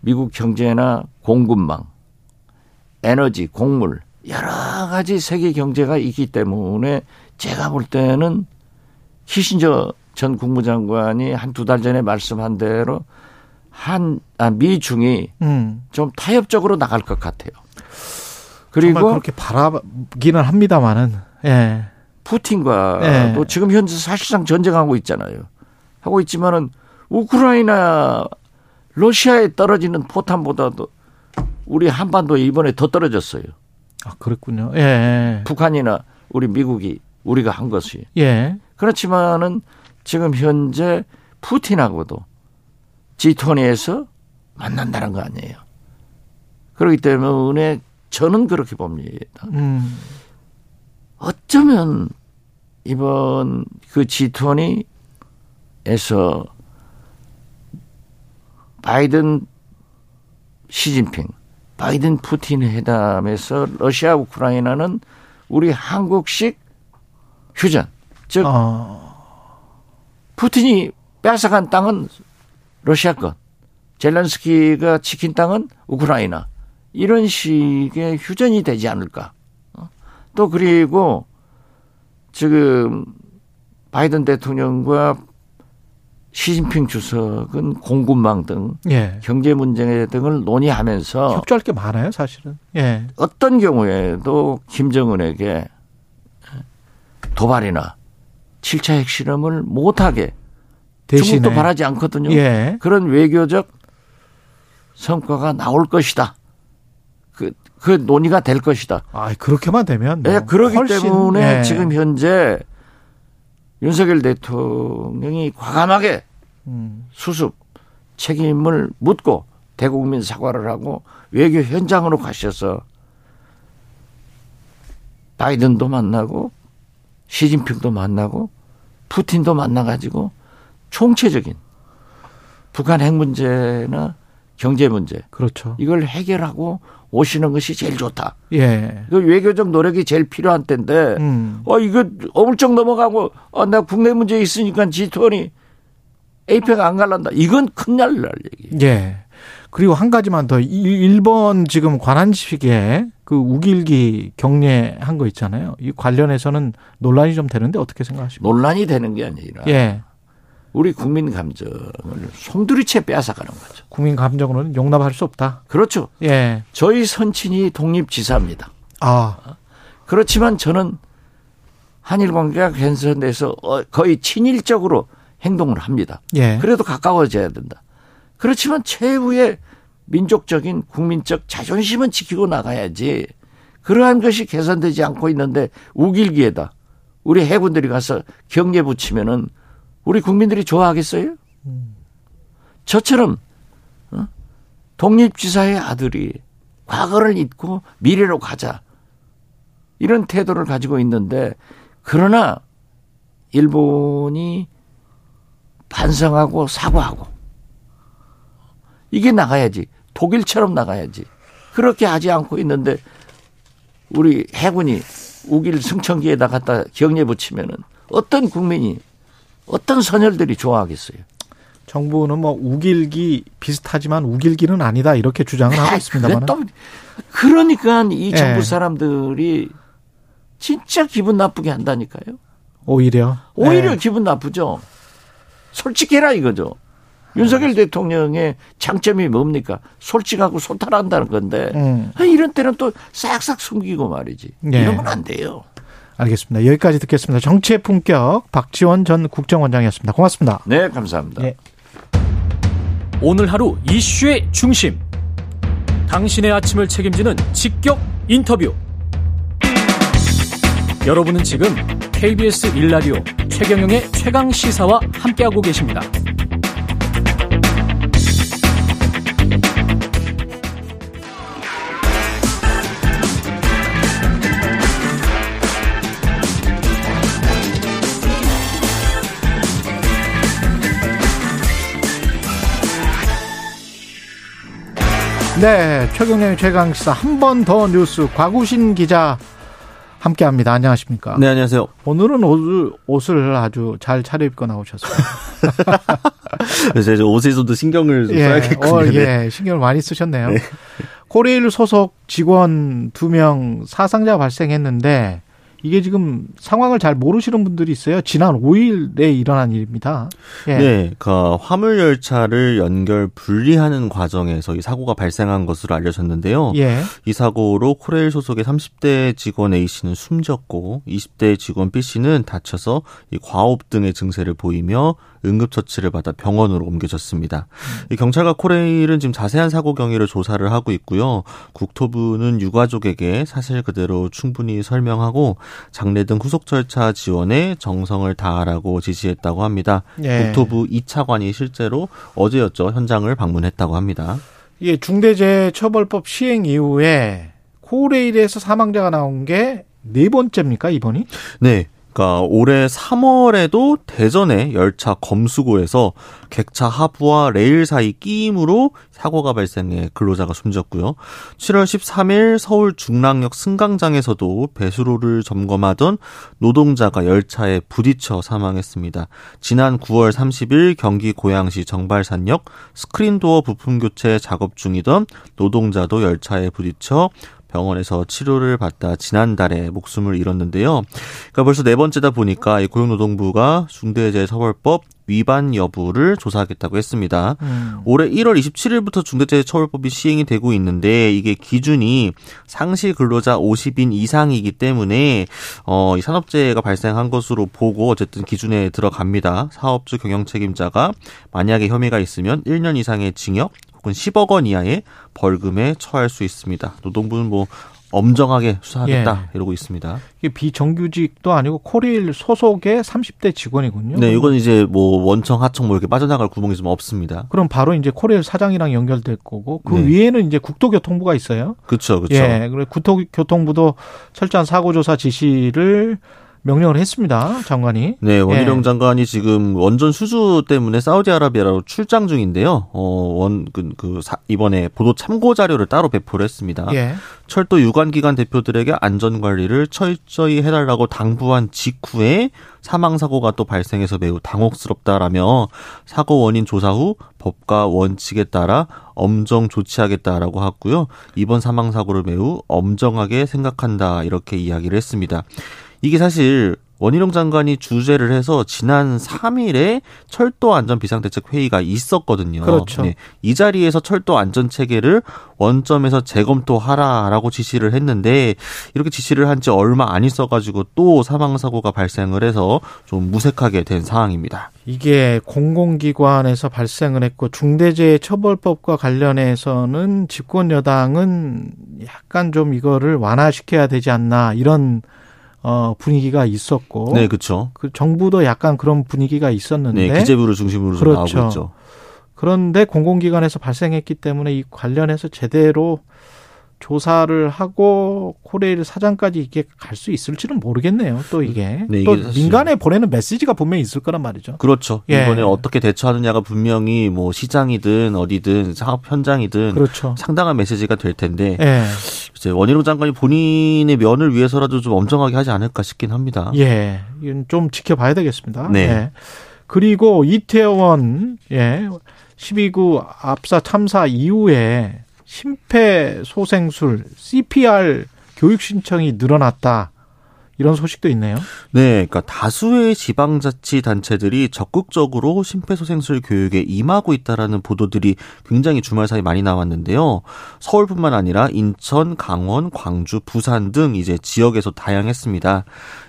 미국 경제나 공급망, 에너지, 곡물 여러 가지 세계 경제가 있기 때문에 제가 볼 때는 키신저 전 국무장관이 한 두 달 전에 말씀한 대로 한 아, 미중이 음. 좀 타협적으로 나갈 것 같아요. 그리고 그렇게 바라기는 합니다만은 예. 푸틴과 예. 또 지금 현재 사실상 전쟁하고 있잖아요. 하고 있지만은 우크라이나 러시아에 떨어지는 포탄보다도 우리 한반도에 이번에 더 떨어졌어요. 아 그렇군요. 예. 북한이나 우리 미국이 우리가 한 것이. 예. 그렇지만은 지금 현재 푸틴하고도 G20에서 만난다는 거 아니에요. 그렇기 때문에 저는 그렇게 봅니다. 음. 어쩌면 이번 그 G20에서 바이든 시진핑, 바이든 푸틴 회담에서 러시아 우크라이나는 우리 한국식 휴전, 즉 어. 푸틴이 뺏어간 땅은 러시아 것, 젤렌스키가 지킨 땅은 우크라이나 이런 식의 휴전이 되지 않을까. 어? 또 그리고 지금 바이든 대통령과 시진핑 주석은 공급망 등 예. 경제 문제 등을 논의하면서 협조할 게 많아요, 사실은. 예. 어떤 경우에도 김정은에게 도발이나 7차 핵실험을 못하게 대신에. 중국도 바라지 않거든요. 예. 그런 외교적 성과가 나올 것이다. 그, 그 논의가 될 것이다. 아, 그렇게만 되면. 뭐 네, 그러기 훨씬, 때문에 예. 지금 현재 윤석열 대통령이 과감하게 음. 수습 책임을 묻고 대국민 사과를 하고 외교 현장으로 가셔서 바이든도 만나고 시진핑도 만나고 푸틴도 만나가지고 총체적인 북한 핵 문제나 경제 문제. 그렇죠. 이걸 해결하고 오시는 것이 제일 좋다. 예. 그 외교적 노력이 제일 필요한 때인데, 음. 어, 이거 어물쩍 넘어가고, 어, 나 국내 문제 있으니까 G20 에이펙 안 갈란다. 이건 큰일 날 얘기. 예. 그리고 한 가지만 더. 일본 지금 관한식에 그 우길기 경례한 거 있잖아요. 이 관련해서는 논란이 좀 되는데 어떻게 생각하십니까? 논란이 되는 게 아니라. 예. 우리 국민 감정을 송두리째 빼앗아가는 거죠. 국민 감정으로는 용납할 수 없다. 그렇죠. 예. 저희 선친이 독립지사입니다. 아. 그렇지만 저는 한일 관계가 개선돼서 어, 거의 친일적으로 행동을 합니다. 예. 그래도 가까워져야 된다. 그렇지만 최후의 민족적인 국민적 자존심은 지키고 나가야지. 그러한 것이 개선되지 않고 있는데 우길기에다 우리 해군들이 가서 경례 붙이면은 우리 국민들이 좋아하겠어요? 저처럼 어? 독립지사의 아들이 과거를 잊고 미래로 가자 이런 태도를 가지고 있는데 그러나 일본이 반성하고 사과하고 이게 나가야지 독일처럼 나가야지 그렇게 하지 않고 있는데 우리 해군이 우길 승천기에다 갖다 경례 붙이면은 어떤 국민이 어떤 선열들이 좋아하겠어요? 정부는 뭐 우길기 비슷하지만 우길기는 아니다 이렇게 주장을 하고 있습니다만. 그러니까 이 예. 정부 사람들이 진짜 기분 나쁘게 한다니까요. 오히려. 오히려 네. 기분 나쁘죠. 솔직해라 이거죠. 윤석열 대통령의 장점이 뭡니까? 솔직하고 소탈한다는 건데 음. 이런 때는 또 싹싹 숨기고 말이지. 네. 이러면 안 돼요. 알겠습니다. 여기까지 듣겠습니다. 정치의 품격 박지원 전 국정원장이었습니다. 고맙습니다. 네, 감사합니다. 네. 오늘 하루 이슈의 중심. 당신의 아침을 책임지는 직격 인터뷰. 여러분은 지금 KBS 일라디오 최경영의 최강 시사와 함께하고 계십니다. 네, 최경영의 최강시사 한 번 더 뉴스 과구신 기자 함께합니다. 안녕하십니까? 네, 안녕하세요. 오늘은 옷을, 옷을 아주 잘 차려입고 나오셨어요. 그래서 이제 옷에서도 신경을 예, 써야겠군요. 어, 예, 신경을 많이 쓰셨네요. 네. 코레일 소속 직원 두 명 사상자 발생했는데 이게 지금 상황을 잘 모르시는 분들이 있어요. 지난 5일에 일어난 일입니다. 예. 네, 그 화물 열차를 연결 분리하는 과정에서 이 사고가 발생한 것으로 알려졌는데요. 예. 이 사고로 코레일 소속의 30대 직원 A 씨는 숨졌고 20대 직원 B 씨는 다쳐서 이 과호흡 등의 증세를 보이며 응급처치를 받아 병원으로 옮겨졌습니다. 음. 경찰과 코레일은 지금 자세한 사고 경위를 조사를 하고 있고요. 국토부는 유가족에게 사실 그대로 충분히 설명하고 장례 등 후속 절차 지원에 정성을 다하라고 지시했다고 합니다. 예. 국토부 2차관이 실제로 어제였죠. 현장을 방문했다고 합니다. 예, 중대재해처벌법 시행 이후에 코레일에서 사망자가 나온 게 네 번째입니까, 이번이? 네. 그러니까 올해 3월에도 대전의 열차 검수고에서 객차 하부와 레일 사이 끼임으로 사고가 발생해 근로자가 숨졌고요. 7월 13일 서울 중랑역 승강장에서도 배수로를 점검하던 노동자가 열차에 부딪혀 사망했습니다. 지난 9월 30일 경기 고양시 정발산역 스크린도어 부품 교체 작업 중이던 노동자도 열차에 부딪혀 병원에서 치료를 받다 지난달에 목숨을 잃었는데요. 그러니까 벌써 네 번째다 보니까 고용노동부가 중대재해처벌법 위반 여부를 조사하겠다고 했습니다. 음. 올해 1월 27일부터 중대재해처벌법이 시행이 되고 있는데 이게 기준이 상시 근로자 50인 이상이기 때문에 어, 이 산업재해가 발생한 것으로 보고 어쨌든 기준에 들어갑니다. 사업주 경영 책임자가 만약에 혐의가 있으면 1년 이상의 징역 혹은 10억 원 이하의 벌금에 처할 수 있습니다. 노동부는 뭐 엄정하게 수사하겠다 예. 이러고 있습니다. 이게 비정규직도 아니고 코레일 소속의 30대 직원이군요. 네, 이건 이제 뭐 원청, 하청 뭐 이렇게 빠져나갈 구멍이 좀 없습니다. 그럼 바로 이제 코레일 사장이랑 연결될 거고 그 네. 위에는 이제 국토교통부가 있어요. 그렇죠, 그렇죠. 예, 그래 국토교통부도 철저한 사고조사 지시를 명령을 했습니다. 장관이. 네, 원희룡 예. 장관이 지금 원전 수주 때문에 사우디아라비아로 출장 중인데요. 어, 원, 그, 그, 사, 이번에 보도 참고 자료를 따로 배포를 했습니다. 예. 철도 유관기관 대표들에게 안전 관리를 철저히 해달라고 당부한 직후에 사망사고가 또 발생해서 매우 당혹스럽다라며 사고 원인 조사 후 법과 원칙에 따라 엄정 조치하겠다라고 하고요. 이번 사망사고를 매우 엄정하게 생각한다 이렇게 이야기를 했습니다. 이게 사실 원희룡 장관이 주재를 해서 지난 3일에 철도 안전 비상대책 회의가 있었거든요. 그렇죠. 네, 이 자리에서 철도 안전 체계를 원점에서 재검토하라라고 지시를 했는데 이렇게 지시를 한 지 얼마 안 있어가지고 또 사망 사고가 발생을 해서 좀 무색하게 된 상황입니다. 이게 공공기관에서 발생을 했고 중대재해처벌법과 관련해서는 집권 여당은 약간 좀 이거를 완화시켜야 되지 않나 이런 어, 분위기가 있었고. 네, 그렇죠. 그 정부도 약간 그런 분위기가 있었는데. 네, 기재부를 중심으로 그렇죠. 나오고 있죠. 그런데 공공기관에서 발생했기 때문에 이 관련해서 제대로 조사를 하고 코레일 사장까지 이게 갈 수 있을지는 모르겠네요. 또 이게 네, 또 민간에 보내는 메시지가 분명히 있을 거란 말이죠. 그렇죠. 예. 이번에 어떻게 대처하느냐가 분명히 뭐 시장이든 어디든 사업 현장이든 그렇죠. 상당한 메시지가 될 텐데 예. 이제 원희룡 장관이 본인의 면을 위해서라도 좀 엄정하게 하지 않을까 싶긴 합니다. 예, 이건 좀 지켜봐야 되겠습니다. 네. 예. 그리고 이태원 예 12구 압사 참사 이후에 심폐소생술 CPR 교육 신청이 늘어났다. 이런 소식도 있네요. 네, 그러니까 다수의 지방자치 단체들이 적극적으로 심폐소생술 교육에 임하고 있다라는 보도들이 굉장히 주말 사이 많이 나왔는데요. 서울뿐만 아니라 인천, 강원, 광주, 부산 등 이제 지역에서 다양했습니다.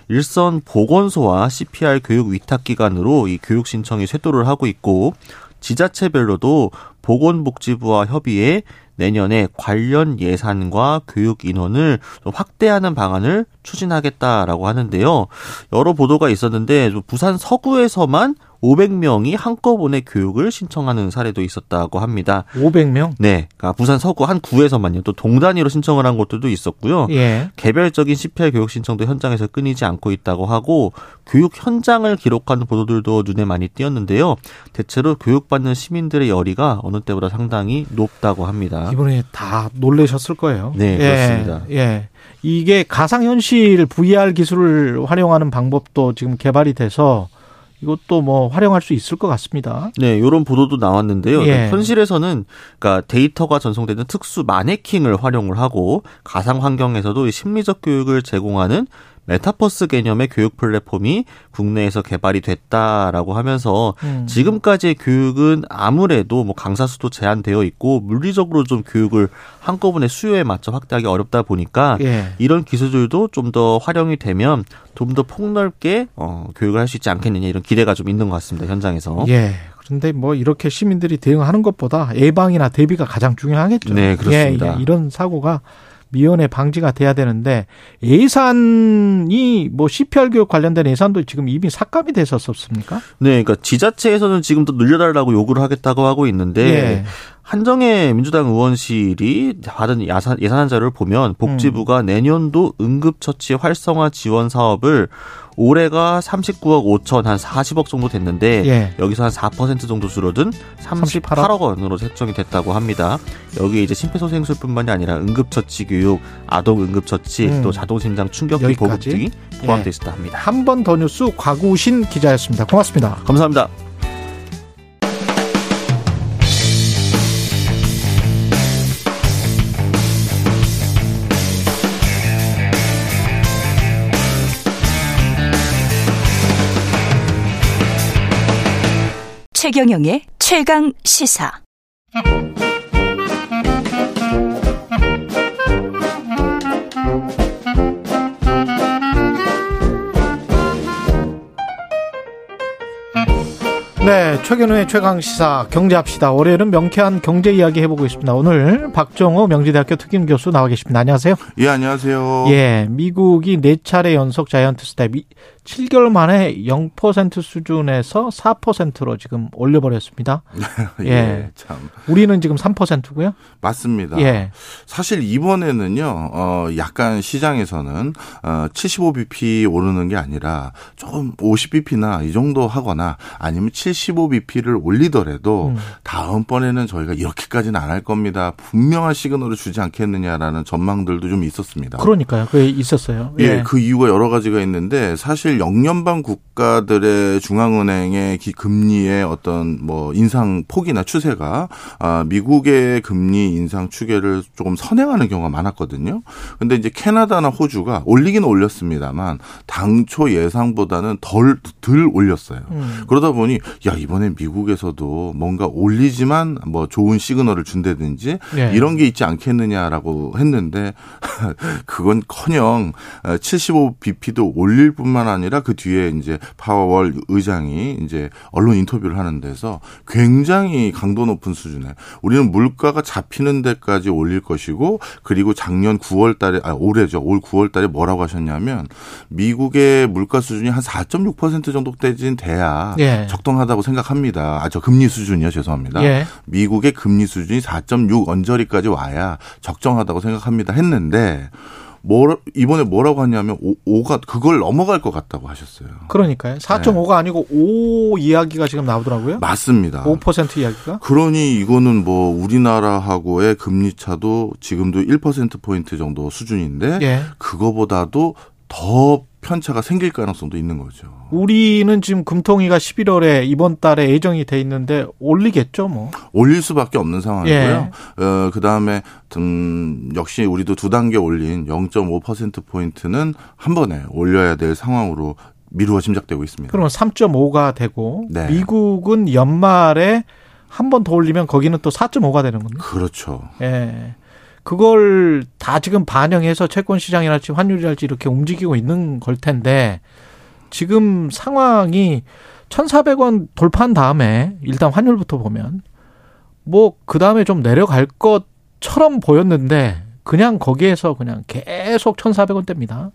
일선 보건소와 CPR 교육 위탁 기관으로 이 교육 신청이 쇄도를 하고 있고 지자체별로도 보건복지부와 협의해 내년에 관련 예산과 교육 인원을 좀 확대하는 방안을 추진하겠다라고 하는데요. 여러 보도가 있었는데 부산 서구에서만 500명이 한꺼번에 교육을 신청하는 사례도 있었다고 합니다. 500명? 네. 그러니까 부산 서구 한 구에서만요. 또 동단위로 신청을 한 곳들도 있었고요. 예. 개별적인 CPR 교육 신청도 현장에서 끊이지 않고 있다고 하고 교육 현장을 기록하는 보도들도 눈에 많이 띄었는데요. 대체로 교육받는 시민들의 열의가 어느 때보다 상당히 높다고 합니다. 이번에 다 놀라셨을 거예요. 네, 예. 그렇습니다. 예. 이게 가상현실 VR 기술을 활용하는 방법도 지금 개발이 돼서 이것도 뭐 활용할 수 있을 것 같습니다. 네, 이런 보도도 나왔는데요. 예. 현실에서는 그러니까 데이터가 전송되는 특수 마네킹을 활용을 하고 가상 환경에서도 심리적 교육을 제공하는 메타버스 개념의 교육 플랫폼이 국내에서 개발이 됐다라고 하면서 음. 지금까지의 교육은 아무래도 뭐 강사 수도 제한되어 있고 물리적으로 좀 교육을 한꺼번에 수요에 맞춰 확대하기 어렵다 보니까 예. 이런 기술들도 좀 더 활용이 되면 좀 더 폭넓게 어, 교육을 할 수 있지 않겠느냐 이런 기대가 좀 있는 것 같습니다 현장에서. 예. 그런데 뭐 이렇게 시민들이 대응하는 것보다 예방이나 대비가 가장 중요하겠죠. 네, 그렇습니다. 예, 예. 이런 사고가 미연에 방지가 돼야 되는데 예산이 뭐 CPR 교육 관련된 예산도 지금 이미 삭감이 됐었습니까? 네, 그러니까 지자체에서는 지금 도 늘려달라고 요구를 하겠다고 하고 있는데 예. 한정혜 민주당 의원실이 받은 예산, 예산 자료를 보면 복지부가 음. 내년도 응급처치 활성화 지원 사업을 올해가 39억 5천 한 40억 정도 됐는데 예. 여기서 한 4% 정도 줄어든 38억, 38억 원으로 책정이 됐다고 합니다. 여기에 이제 심폐소생술뿐만이 아니라 응급처치 교육, 아동 응급처치, 음. 또 자동심장 충격기 보급 등이 포함되어 예. 있다 합니다. 한 번 더 뉴스 과구신 기자였습니다. 고맙습니다. 감사합니다. 최경영의 최강 시사. 네, 최경영의 최강 시사 경제합시다. 월요일은 명쾌한 경제 이야기 해보고 있습니다. 오늘 박정호 명지대학교 특임 교수 나와 계십니다. 안녕하세요. 예, 안녕하세요. 예, 미국이 네 차례 연속 giant step 7개월 만에 0% 수준에서 4%로 지금 올려버렸습니다. 예, 예, 참. 우리는 지금 3%고요. 맞습니다. 예. 사실 이번에는요, 어, 약간 시장에서는 어, 75bp 오르는 게 아니라 조금 50bp나 이 정도 하거나 아니면 75bp를 올리더라도 음. 다음번에는 저희가 이렇게까지는 안 할 겁니다. 분명한 시그널을 주지 않겠느냐라는 전망들도 좀 있었습니다. 그러니까요. 그게 있었어요. 예, 예. 그 이유가 여러 가지가 있는데 사실 영연방 국가들의 중앙은행의 금리의 어떤 뭐 인상 폭이나 추세가 아, 미국의 금리 인상 추계를 조금 선행하는 경우가 많았거든요. 근데 이제 캐나다나 호주가 올리기는 올렸습니다만 당초 예상보다는 덜 덜 올렸어요. 음. 그러다 보니 야 이번에 미국에서도 뭔가 올리지만 뭐 좋은 시그널을 준다든지 네. 이런 게 있지 않겠느냐라고 했는데 그건커녕 75bp도 올릴 뿐만 아니라 아니라 그 뒤에 이제 파워월 의장이 이제 언론 인터뷰를 하는 데서 굉장히 강도 높은 수준에 우리는 물가가 잡히는 데까지 올릴 것이고 그리고 작년 9월 달에 아 올해죠. 올 9월 달에 뭐라고 하셨냐면 미국의 물가 수준이 한 4.6% 정도 되진 돼야 예. 적당하다고 생각합니다. 아 저 금리 수준이요. 죄송합니다. 예. 미국의 금리 수준이 4.6 언저리까지 와야 적정하다고 생각합니다. 했는데 뭐 이번에 뭐라고 하냐면 5, 가 그걸 넘어갈 것 같다고 하셨어요. 그러니까요. 4.5가 네. 아니고 5 이야기가 지금 나오더라고요. 맞습니다. 5% 이야기가. 그러니 이거는 뭐 우리나라하고의 금리 차도 지금도 1% 포인트 정도 수준인데 예. 그거보다도 더 편차가 생길 가능성도 있는 거죠. 우리는 지금 금통위가 11월에 이번 달에 예정이 돼 있는데 올리겠죠, 뭐. 올릴 수밖에 없는 상황이고요. 예. 어, 그다음에 음, 역시 우리도 두 단계 올린 0.5% 포인트는 한 번에 올려야 될 상황으로 미루어 짐작되고 있습니다. 그러면 3.5가 되고 네. 미국은 연말에 한 번 더 올리면 거기는 또 4.5가 되는 겁니다. 그렇죠. 예. 그걸 다 지금 반영해서 채권 시장이랄지 환율이랄지 이렇게 움직이고 있는 걸 텐데 지금 상황이 1,400원 돌파한 다음에 일단 환율부터 보면 뭐 그다음에 좀 내려갈 것처럼 보였는데 그냥 거기에서 그냥 계속 1,400원대입니다.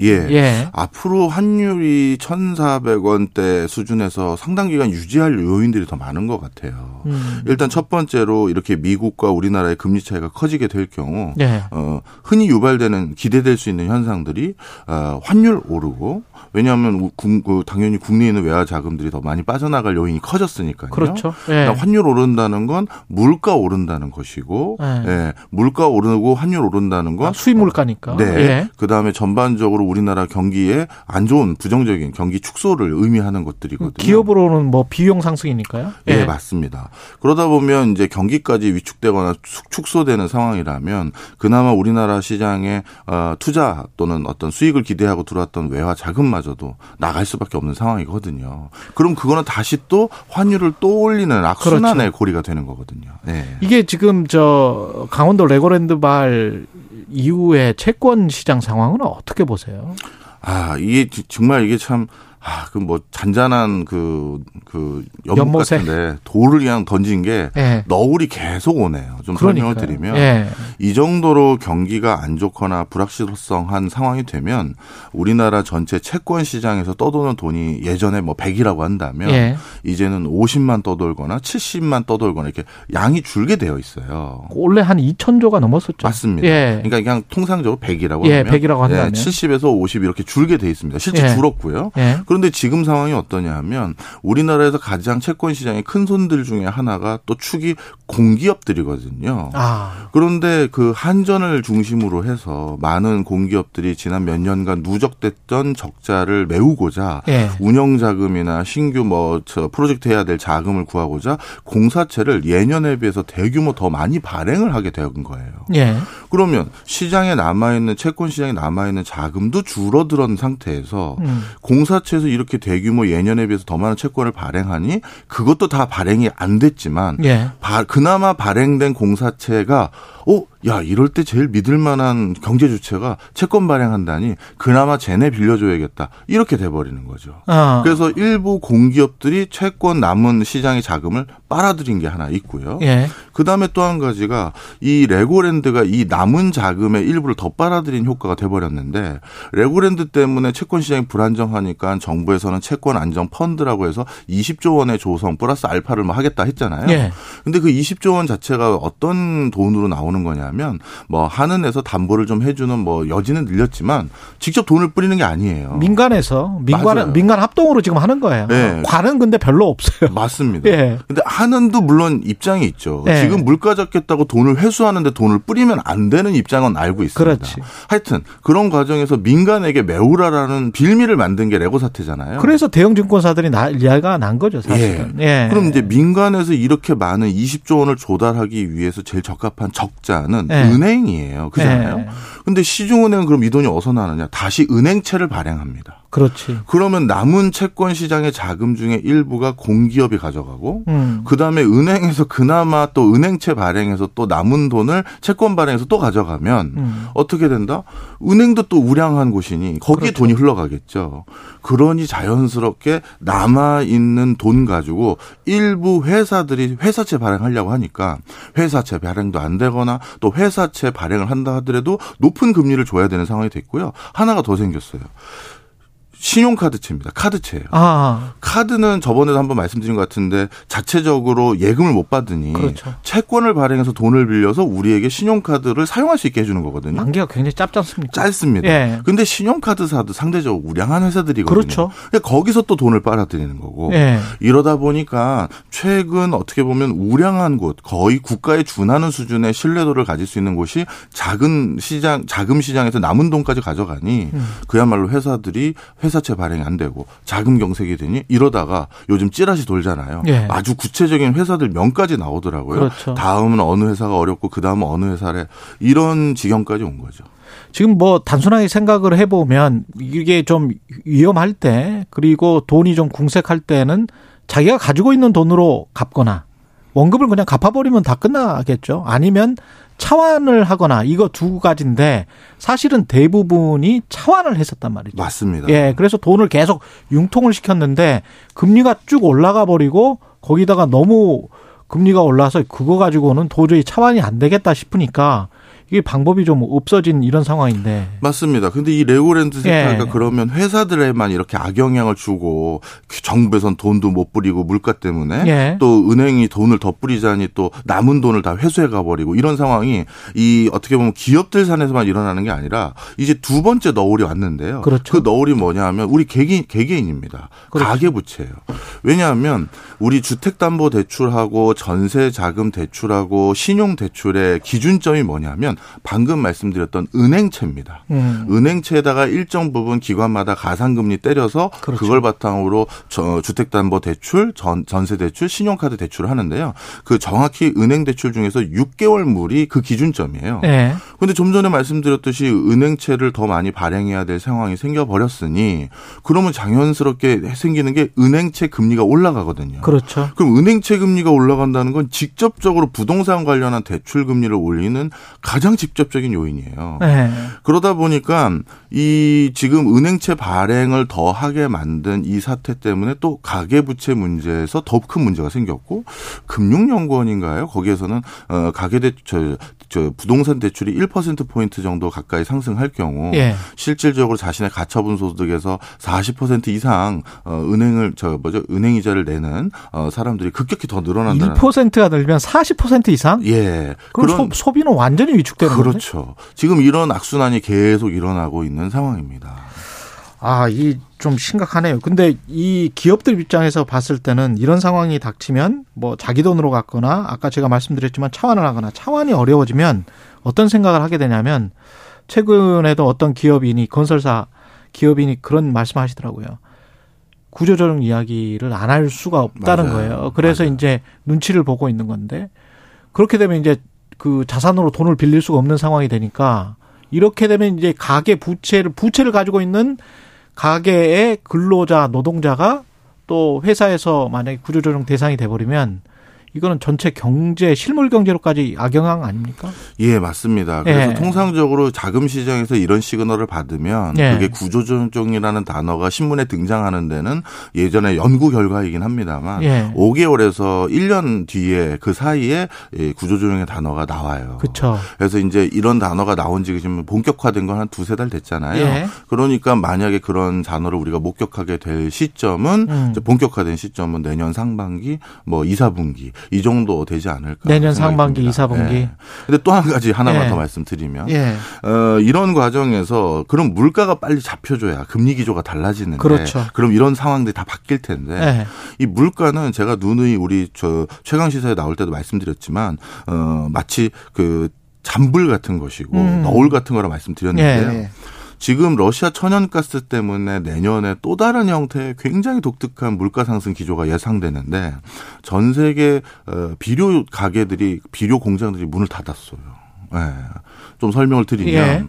예. 예. 앞으로 환율이 1,400원대 수준에서 상당 기간 유지할 요인들이 더 많은 것 같아요. 음. 일단 첫 번째로 이렇게 미국과 우리나라의 금리 차이가 커지게 될 경우 예. 어, 흔히 유발되는 기대될 수 있는 현상들이 어, 환율 오르고 왜냐하면 그 당연히 국내에 있는 외화 자금들이 더 많이 빠져나갈 요인이 커졌으니까요. 그렇죠. 예. 그러니까 환율 오른다는 건 물가 오른다는 것이고 예. 예. 물가 오르고 환율 오른다는 건 아, 수입 물가니까. 네. 예. 그다음에 전반적으로 우리나라 경기에 안 좋은 부정적인 경기 축소를 의미하는 것들이거든요. 기업으로는 뭐 비용 상승이니까요. 예, 네, 맞습니다. 그러다 보면 이제 경기까지 위축되거나 축소되는 상황이라면 그나마 우리나라 시장에 어, 투자 또는 어떤 수익을 기대하고 들어왔던 외화 자금마저도 나갈 수밖에 없는 상황이거든요. 그럼 그거는 다시 또 환율을 또 올리는 악순환의 그렇죠. 고리가 되는 거거든요. 네. 이게 지금 저 강원도 레고랜드 발 이후에 채권 시장 상황은 어떻게 보세요? 아, 이게 정말 이게 참 아, 그 뭐 잔잔한 그, 그 연못 연못에. 같은데 돌을 그냥 던진 게 네. 너울이 계속 오네요. 좀 그러니까요. 설명을 드리면 네. 이 정도로 경기가 안 좋거나 불확실성한 상황이 되면 우리나라 전체 채권 시장에서 떠도는 돈이 예전에 뭐 100이라고 한다면 네. 이제는 50만 떠돌거나 70만 떠돌거나 이렇게 양이 줄게 되어 있어요. 원래 한 2천조가 넘었었죠. 맞습니다. 예. 그러니까 그냥 통상적으로 100이라고 예, 하면 100이라고 한다면 70에서 50 이렇게 줄게 돼 있습니다. 실제 예. 줄었고요. 예. 그런데 지금 상황이 어떠냐 하면 우리나라에서 가장 채권 시장의 큰 손들 중에 하나가 또 축이 공기업들이거든요. 아. 그런데 그 한전을 중심으로 해서 많은 공기업들이 지난 몇 년간 누적됐던 적자를 메우고자 예. 운영 자금이나 신규 뭐저 프로젝트 해야 될 자금을 구하고자 공사채를 예년에 비해서 대규모 더 많이 발행을 하게 된 거예요. 예. 그러면 시장에 남아 있는 채권 시장에 남아 있는 자금도 줄어들은 상태에서 음. 공사채 공사에서 이렇게 대규모 예년에 비해서 더 많은 채권을 발행하니 그것도 다 발행이 안 됐지만 예. 바, 그나마 발행된 공사채가 어, 야, 이럴 때 제일 믿을 만한 경제 주체가 채권 발행한다니 그나마 쟤네 빌려줘야겠다. 이렇게 돼버리는 거죠. 어. 그래서 일부 공기업들이 채권 남은 시장의 자금을 빨아들인 게 하나 있고요. 예. 그 다음에 또 한 가지가 이 레고랜드가 이 남은 자금의 일부를 더 빨아들인 효과가 돼버렸는데 레고랜드 때문에 채권 시장이 불안정하니까 정부에서는 채권 안정 펀드라고 해서 20조 원의 조성 플러스 알파를 뭐 하겠다 했잖아요. 예. 근데 그 20조 원 자체가 어떤 돈으로 나오는 거냐면 뭐 한은에서 담보를 좀 해주는 뭐 여지는 늘렸지만 직접 돈을 뿌리는 게 아니에요. 민간에서 민관 민관 합동으로 지금 하는 거예요. 네. 관은 근데 별로 없어요. 맞습니다. 예. 근데 한은도 물론 입장이 있죠. 네. 지금 물가 잡겠다고 돈을 회수하는데 돈을 뿌리면 안 되는 입장은 알고 있습니다. 그렇지. 하여튼 그런 과정에서 민간에게 메우라라는 빌미를 만든 게 레고 사태잖아요. 그래서 대형 증권사들이 난리가 난 거죠, 사실은. 예. 예. 그럼 이제 민간에서 이렇게 많은 20조 원을 조달하기 위해서 제일 적합한 적자 는 예. 은행이에요. 그잖아요. 예. 근데 시중은행은 그럼 이 돈이 어디서 나느냐? 다시 은행채를 발행합니다. 그렇지. 그러면 남은 채권 시장의 자금 중에 일부가 공기업이 가져가고 음. 그 다음에 은행에서 그나마 또 은행채 발행해서 또 남은 돈을 채권 발행해서 또 가져가면 음. 어떻게 된다? 은행도 또 우량한 곳이니 거기에 그렇죠. 돈이 흘러가겠죠. 그러니 자연스럽게 남아 있는 돈 가지고 일부 회사들이 회사채 발행하려고 하니까 회사채 발행도 안 되거나 또 회사채 발행을 한다 하더라도 높은 금리를 줘야 되는 상황이 됐고요. 하나가 더 생겼어요. 신용카드채입니다. 카드채예요. 아. 카드는 저번에도 한번 말씀드린 것 같은데 자체적으로 예금을 못 받으니 그렇죠. 채권을 발행해서 돈을 빌려서 우리에게 신용카드를 사용할 수 있게 해주는 거거든요. 만기가 굉장히 짧잖습니까? 짧습니다. 예. 근데 신용카드사도 상대적으로 우량한 회사들이거든요. 그렇죠. 거기서 또 돈을 빨아들이는 거고 예. 이러다 보니까 최근 어떻게 보면 우량한 곳 거의 국가에 준하는 수준의 신뢰도를 가질 수 있는 곳이 작은 시장 자금 시장에서 남은 돈까지 가져가니 음. 그야말로 회사들이 회 사채 발행이 안 되고 자금 경색이 되니 이러다가 요즘 찌라시 돌잖아요. 예. 아주 구체적인 회사들 명까지 나오더라고요. 그렇죠. 다음은 어느 회사가 어렵고 그 다음은 어느 회사래 이런 지경까지 온 거죠. 지금 뭐 단순하게 생각을 해보면 이게 좀 위험할 때 그리고 돈이 좀 궁색할 때는 자기가 가지고 있는 돈으로 갚거나 원금을 그냥 갚아버리면 다 끝나겠죠. 아니면 차환을 하거나 이거 두 가지인데 사실은 대부분이 차환을 했었단 말이죠. 맞습니다. 예, 그래서 돈을 계속 융통을 시켰는데 금리가 쭉 올라가 버리고 거기다가 너무 금리가 올라서 그거 가지고는 도저히 차환이 안 되겠다 싶으니까 이게 방법이 좀 없어진 이런 상황인데. 맞습니다. 근데 이 레고랜드 세타가 예. 그러면 회사들에만 이렇게 악영향을 주고 정부에선 돈도 못 뿌리고 물가 때문에 예. 또 은행이 돈을 더 뿌리자니 또 남은 돈을 다 회수해 가버리고 이런 상황이 이 어떻게 보면 기업들 산에서만 일어나는 게 아니라 이제 두 번째 너울이 왔는데요. 그렇죠. 그 너울이 뭐냐 하면 우리 개개인, 개개인입니다. 그렇죠. 가계부채예요. 왜냐하면 우리 주택담보대출하고 전세자금 대출하고 신용대출의 기준점이 뭐냐면 방금 말씀드렸던 은행채입니다. 음. 은행채에다가 일정 부분 기관마다 가상금리 때려서 그렇죠. 그걸 바탕으로 주택담보대출, 전, 전세대출, 신용카드 대출을 하는데요. 그 정확히 은행 대출 중에서 6개월물이 그 기준점이에요. 그런데 네. 좀 전에 말씀드렸듯이 은행채를 더 많이 발행해야 될 상황이 생겨버렸으니 그러면 자연스럽게 생기는 게 은행채 금리가 올라가거든요. 그렇죠. 그럼 은행채 금리가 올라간다는 건 직접적으로 부동산 관련한 대출 금리를 올리는 가장 직접적인 요인이에요. 네. 그러다 보니까 이 지금 은행채 발행을 더 하게 만든 이 사태 때문에 또 가계부채 문제에서 더 큰 문제가 생겼고 금융연구원인가요? 거기에서는 어 가계 대출 저 부동산 대출이 1% 포인트 정도 가까이 상승할 경우 예. 실질적으로 자신의 가처분 소득에서 40% 이상 어 은행을 저 뭐죠 은행 이자를 내는 어 사람들이 급격히 더 늘어난다는 1%가 늘면 40% 이상? 예. 그럼 소, 비는 완전히 위축 되는 거죠. 그렇죠. 건데? 지금 이런 악순환이 계속 일어나고 있는 상황입니다. 아, 이 좀 심각하네요. 근데 이 기업들 입장에서 봤을 때는 이런 상황이 닥치면 뭐 자기 돈으로 갔거나 아까 제가 말씀드렸지만 차환을 하거나 차환이 어려워지면 어떤 생각을 하게 되냐면 최근에도 어떤 기업인이 건설사 기업인이 그런 말씀 하시더라고요. 구조조정 이야기를 안 할 수가 없다는 맞아요. 거예요. 그래서 맞아요. 이제 눈치를 보고 있는 건데 그렇게 되면 이제 그 자산으로 돈을 빌릴 수가 없는 상황이 되니까 이렇게 되면 이제 가계 부채를 부채를 가지고 있는 가게의 근로자 노동자가 또 회사에서 만약에 구조조정 대상이 돼버리면 이거는 전체 경제 실물 경제로까지 악영향 아닙니까? 예, 맞습니다. 그래서 예. 통상적으로 자금 시장에서 이런 시그널을 받으면 예. 그게 구조조정이라는 단어가 신문에 등장하는 데는 예전에 연구 결과이긴 합니다만 예. 5개월에서 1년 뒤에 그 사이에 구조조정의 단어가 나와요. 그렇죠. 그래서 이제 이런 단어가 나온 지 지금 본격화된 건 한 두세 달 됐잖아요. 예. 그러니까 만약에 그런 단어를 우리가 목격하게 될 시점은 음. 본격화된 시점은 내년 상반기 뭐 2, 4분기 이 정도 되지 않을까. 내년 상반기, 듭니다. 2, 4분기. 예. 근데 또 한 가지 하나만 예. 더 말씀드리면 예. 어, 이런 과정에서 그럼 물가가 빨리 잡혀줘야 금리 기조가 달라지는데 그렇죠. 그럼 이런 상황들이 다 바뀔 텐데 예. 이 물가는 제가 누누이 우리 저 최강 시사에 나올 때도 말씀드렸지만 어, 마치 그 잔불 같은 것이고 음. 너울 같은 거라 말씀드렸는데요. 예, 예. 지금 러시아 천연가스 때문에 내년에 또 다른 형태의 굉장히 독특한 물가 상승 기조가 예상되는데 전 세계 어, 비료 가게들이 비료 공장들이 문을 닫았어요. 네. 좀 설명을 드리면 예.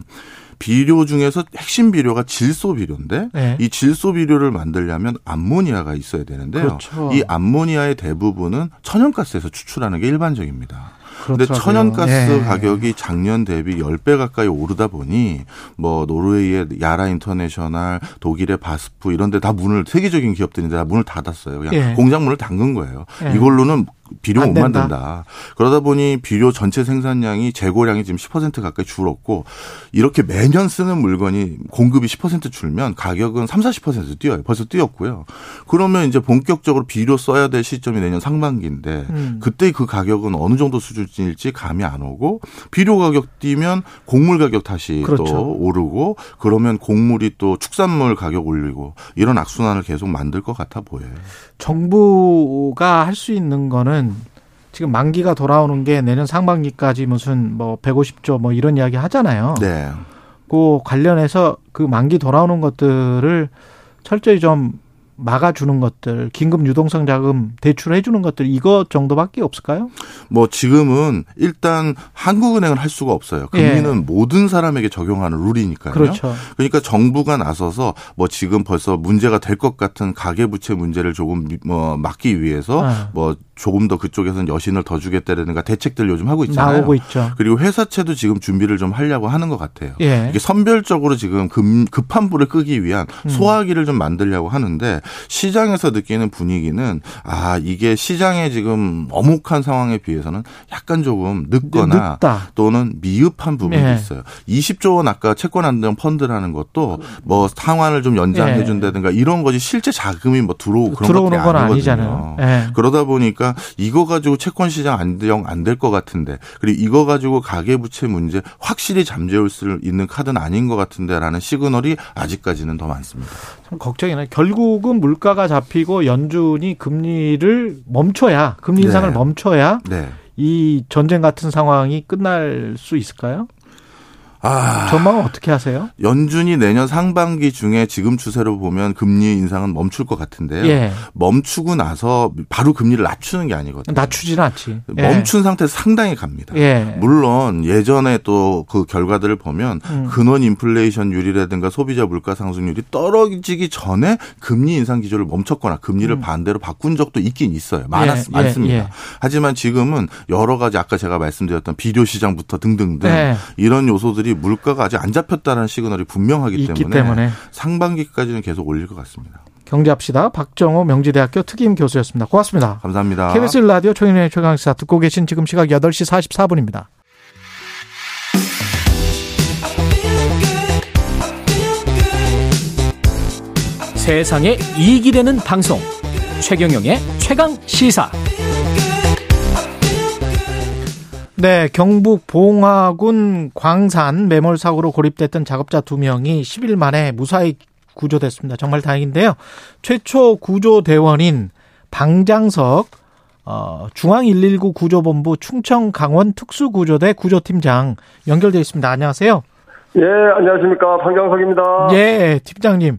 비료 중에서 핵심 비료가 질소 비료인데 네. 이 질소 비료를 만들려면 암모니아가 있어야 되는데요. 그렇죠. 이 암모니아의 대부분은 천연가스에서 추출하는 게 일반적입니다. 그런데 천연가스 예. 가격이 작년 대비 10배 가까이 오르다 보니 뭐 노르웨이의 야라 인터내셔널, 독일의 바스프 이런 데 다 문을 세계적인 기업들인데 다 문을 닫았어요. 그냥 예. 공장 문을 잠근 거예요. 예. 이걸로는 비료 못 만든다. 그러다 보니 비료 전체 생산량이 재고량이 지금 10% 가까이 줄었고 이렇게 매년 쓰는 물건이 공급이 10% 줄면 가격은 3, 40% 뛰어요. 벌써 뛰었고요. 그러면 이제 본격적으로 비료 써야 될 시점이 내년 상반기인데 음. 그때 그 가격은 어느 정도 수준일지 감이 안 오고 비료 가격 뛰면 곡물 가격 다시 그렇죠. 또 오르고 그러면 곡물이 또 축산물 가격 올리고 이런 악순환을 계속 만들 것 같아 보여요. 정부가 할 수 있는 거는 지금 만기가 돌아오는 게 내년 상반기까지 무슨 뭐 150조 뭐 이런 이야기 하잖아요. 네. 그 관련해서 그 만기 돌아오는 것들을 철저히 좀 막아주는 것들, 긴급 유동성 자금 대출해 주는 것들 이것 정도밖에 없을까요? 뭐 지금은 일단 한국은행은 할 수가 없어요. 금리는 예. 모든 사람에게 적용하는 룰이니까요. 그렇죠. 그러니까 정부가 나서서 뭐 지금 벌써 문제가 될 것 같은 가계 부채 문제를 조금 뭐 막기 위해서 아. 뭐 조금 더 그쪽에서는 여신을 더 주겠다라든가 대책들 요즘 하고 있잖아요. 나오고 있죠. 그리고 회사채도 지금 준비를 좀 하려고 하는 것 같아요. 예. 이게 선별적으로 지금 급, 급한 불을 끄기 위한 음. 소화기를 좀 만들려고 하는데 시장에서 느끼는 분위기는 아 이게 시장에 지금 어묵한 상황에 비해서는 약간 조금 늦거나 늦다. 또는 미흡한 부분이 예. 있어요. 20조 원 아까 채권 안정 펀드라는 것도 뭐 상환을 좀 연장해 준다든가 예. 이런 것이 실제 자금이 뭐 들어오고 그런 들어오는 것들이 건 아니잖아요. 예. 그러다 보니까 이거 가지고 채권 시장 안정 안 될 것 같은데 그리고 이거 가지고 가계 부채 문제 확실히 잠재울 수 있는 카드는 아닌 것 같은데라는 시그널이 아직까지는 더 많습니다. 참 걱정이 나요. 결국은 물가가 잡히고 연준이 금리를 멈춰야 금리 인상을 네. 멈춰야 네. 이 전쟁 같은 상황이 끝날 수 있을까요? 아, 전망은 어떻게 하세요? 연준이 내년 상반기 중에 지금 추세로 보면 금리 인상은 멈출 것 같은데요. 예. 멈추고 나서 바로 금리를 낮추는 게 아니거든요. 낮추지는 않지. 예. 멈춘 상태에서 상당히 갑니다. 예. 물론 예전에 또 그 결과들을 보면 음. 근원 인플레이션율이라든가 소비자 물가 상승률이 떨어지기 전에 금리 인상 기조를 멈췄거나 금리를 음. 반대로 바꾼 적도 있긴 있어요. 많았, 예. 예. 많습니다. 예. 하지만 지금은 여러 가지 아까 제가 말씀드렸던 비료 시장부터 등등등 네. 이런 요소들이 물가가 아직 안 잡혔다는 시그널이 분명하기 때문에, 때문에, 상반기까지는 계속 올릴 것 같습니다. 경제합시다. 박정호 명지대학교 특임 교수였습니다. 고맙습니다. 감사합니다. KBS 라디오 초인의 최강시사 듣고 계신 지금 시각 8시 44분입니다. 세상에 이익이 되는 방송 최경영의 최강 시사 네, 경북 봉화군 광산 매몰 사고로 고립됐던 작업자 두 명이 10일 만에 무사히 구조됐습니다. 정말 다행인데요. 최초 구조 대원인 방장석 어, 중앙 119 구조본부 충청 강원 특수구조대 구조팀장 연결돼 있습니다. 안녕하세요. 예, 안녕하십니까. 방장석입니다. 예, 팀장님.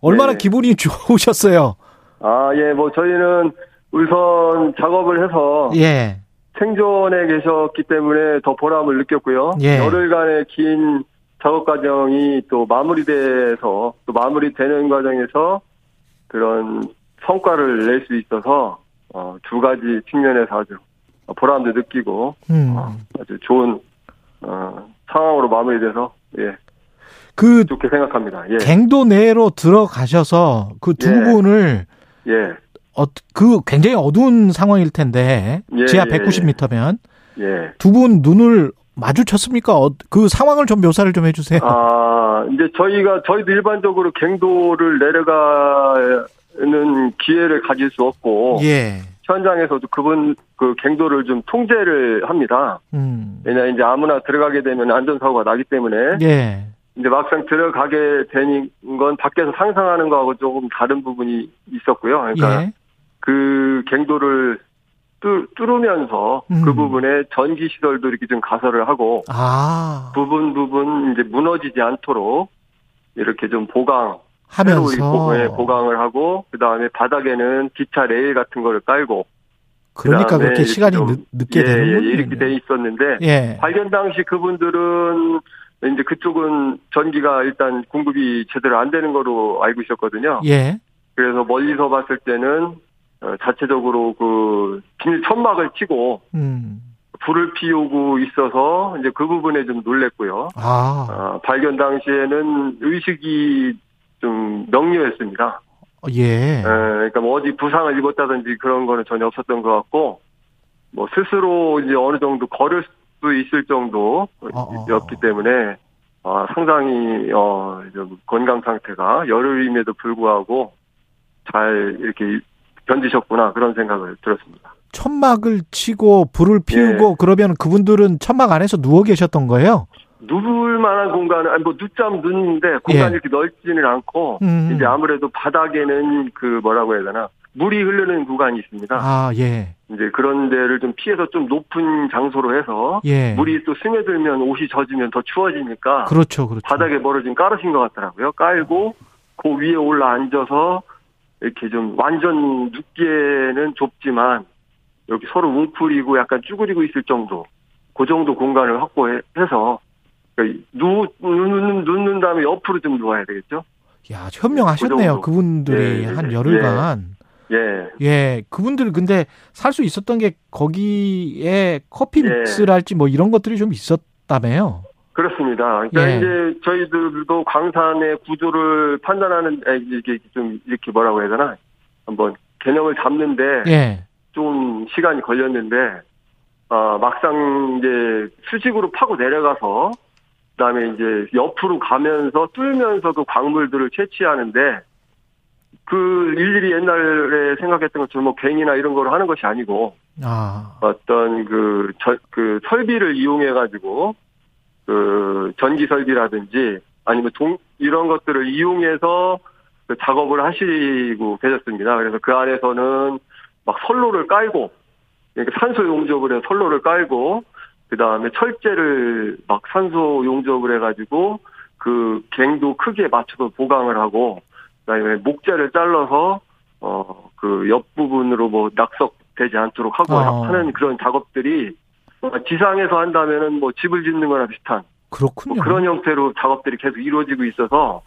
얼마나 예. 기분이 좋으셨어요? 아, 예, 뭐 저희는 우선 작업을 해서 예. 생존에 계셨기 때문에 더 보람을 느꼈고요. 예. 열흘간의 긴 작업 과정이 또 마무리돼서 또 마무리되는 과정에서 그런 성과를 낼 수 있어서 어, 두 가지 측면에서 아주 보람도 느끼고 음. 어, 아주 좋은 어, 상황으로 마무리돼서 예. 그 좋게 생각합니다. 예. 갱도 내로 들어가셔서 그두 예. 분을 예. 어, 그 굉장히 어두운 상황일 텐데 예, 지하 190m면 예. 예. 두분 눈을 마주쳤습니까? 어, 그 상황을 좀 묘사를 좀 해주세요. 아 이제 저희가 저희도 일반적으로 갱도를 내려가는 기회를 가질 수 없고 예. 현장에서도 그분 그 갱도를 좀 통제를 합니다. 음. 왜냐 이제 아무나 들어가게 되면 안전 사고가 나기 때문에 예. 이제 막상 들어가게 되는 건 밖에서 상상하는 거하고 조금 다른 부분이 있었고요. 그러니까 예. 그 갱도를 뚫, 뚫으면서 그 음. 그 부분에 전기 시설도 이렇게 좀 가설을 하고 아. 부분 부분 이제 무너지지 않도록 이렇게 좀 보강 하면서 네, 보강을 하고 그 다음에 바닥에는 기차 레일 같은 거를 깔고 그러니까 그렇게 시간이 늦, 늦게 예, 되는 예, 이렇게 돼 있었는데 예. 발견 당시 그분들은 이제 그쪽은 전기가 일단 공급이 제대로 안 되는 거로 알고 있었거든요. 예. 그래서 멀리서 봤을 때는 어, 자체적으로 그 비닐 천막을 치고 음. 불을 피우고 있어서 이제 그 부분에 좀 놀랬고요. 아. 어, 발견 당시에는 의식이 좀 명료했습니다. 예. 에, 그러니까 뭐 어디 부상을 입었다든지 그런 거는 전혀 없었던 것 같고 뭐 스스로 이제 어느 정도 걸을 수 있을 정도였기 어, 어. 때문에 어, 상당히 어, 건강 상태가 열흘임에도 불구하고 잘 이렇게 견디셨구나 그런 생각을 들었습니다. 천막을 치고 불을 피우고 예. 그러면 그분들은 천막 안에서 누워 계셨던 거예요? 누울 만한 공간은 아니 뭐 늦잠 누는데 공간이 예. 이렇게 넓지는 않고 음. 이제 아무래도 바닥에는 그 뭐라고 해야 되나 물이 흐르는 구간이 있습니다. 아 예. 이제 그런 데를 좀 피해서 좀 높은 장소로 해서 예. 물이 또 스며들면 옷이 젖으면 더 추워지니까 그렇죠, 그렇죠. 바닥에 멀어진 깔으신 것 같더라고요. 깔고 그 위에 올라 앉아서 이렇게 좀 완전 눕기에는 좁지만 여기 서로 웅크리고 약간 쭈그리고 있을 정도 그 정도 공간을 확보해서 그러니까 누, 눕는, 눕는 다음에 옆으로 좀 누워야 되겠죠. 야 현명하셨네요. 그 그분들이 예, 한 예. 열흘간. 예. 예. 그분들 근데 살 수 있었던 게 거기에 커피 믹스랄지 예. 뭐 이런 것들이 좀 있었다며요. 그렇습니다. 그러니까 예. 이제 저희들도 광산의 구조를 판단하는 이게 좀 이렇게 뭐라고 해야 되나 한번 개념을 잡는데 예. 좀 시간이 걸렸는데 어, 막상 이제 수직으로 파고 내려가서 그다음에 이제 옆으로 가면서 뚫면서 그 광물들을 채취하는데 그 일일이 옛날에 생각했던 것처럼 뭐 갱이나 이런 걸 하는 것이 아니고 아. 어떤 그, 저, 그 설비를 이용해 가지고 그 전기 설비라든지 아니면 동 이런 것들을 이용해서 그 작업을 하시고 계셨습니다. 그래서 그 안에서는 막 선로를 깔고 그러니까 산소 용접을 해서 선로를 깔고 그 다음에 철제를 막 산소 용접을 해가지고 그 갱도 크기에 맞춰서 보강을 하고 그다음에 목재를 잘라서 어 그 옆 부분으로 뭐 낙석되지 않도록 하고 어. 하는 그런 작업들이 지상에서 한다면은 뭐 집을 짓는 거나 비슷한 그렇군요. 뭐 그런 형태로 작업들이 계속 이루어지고 있어서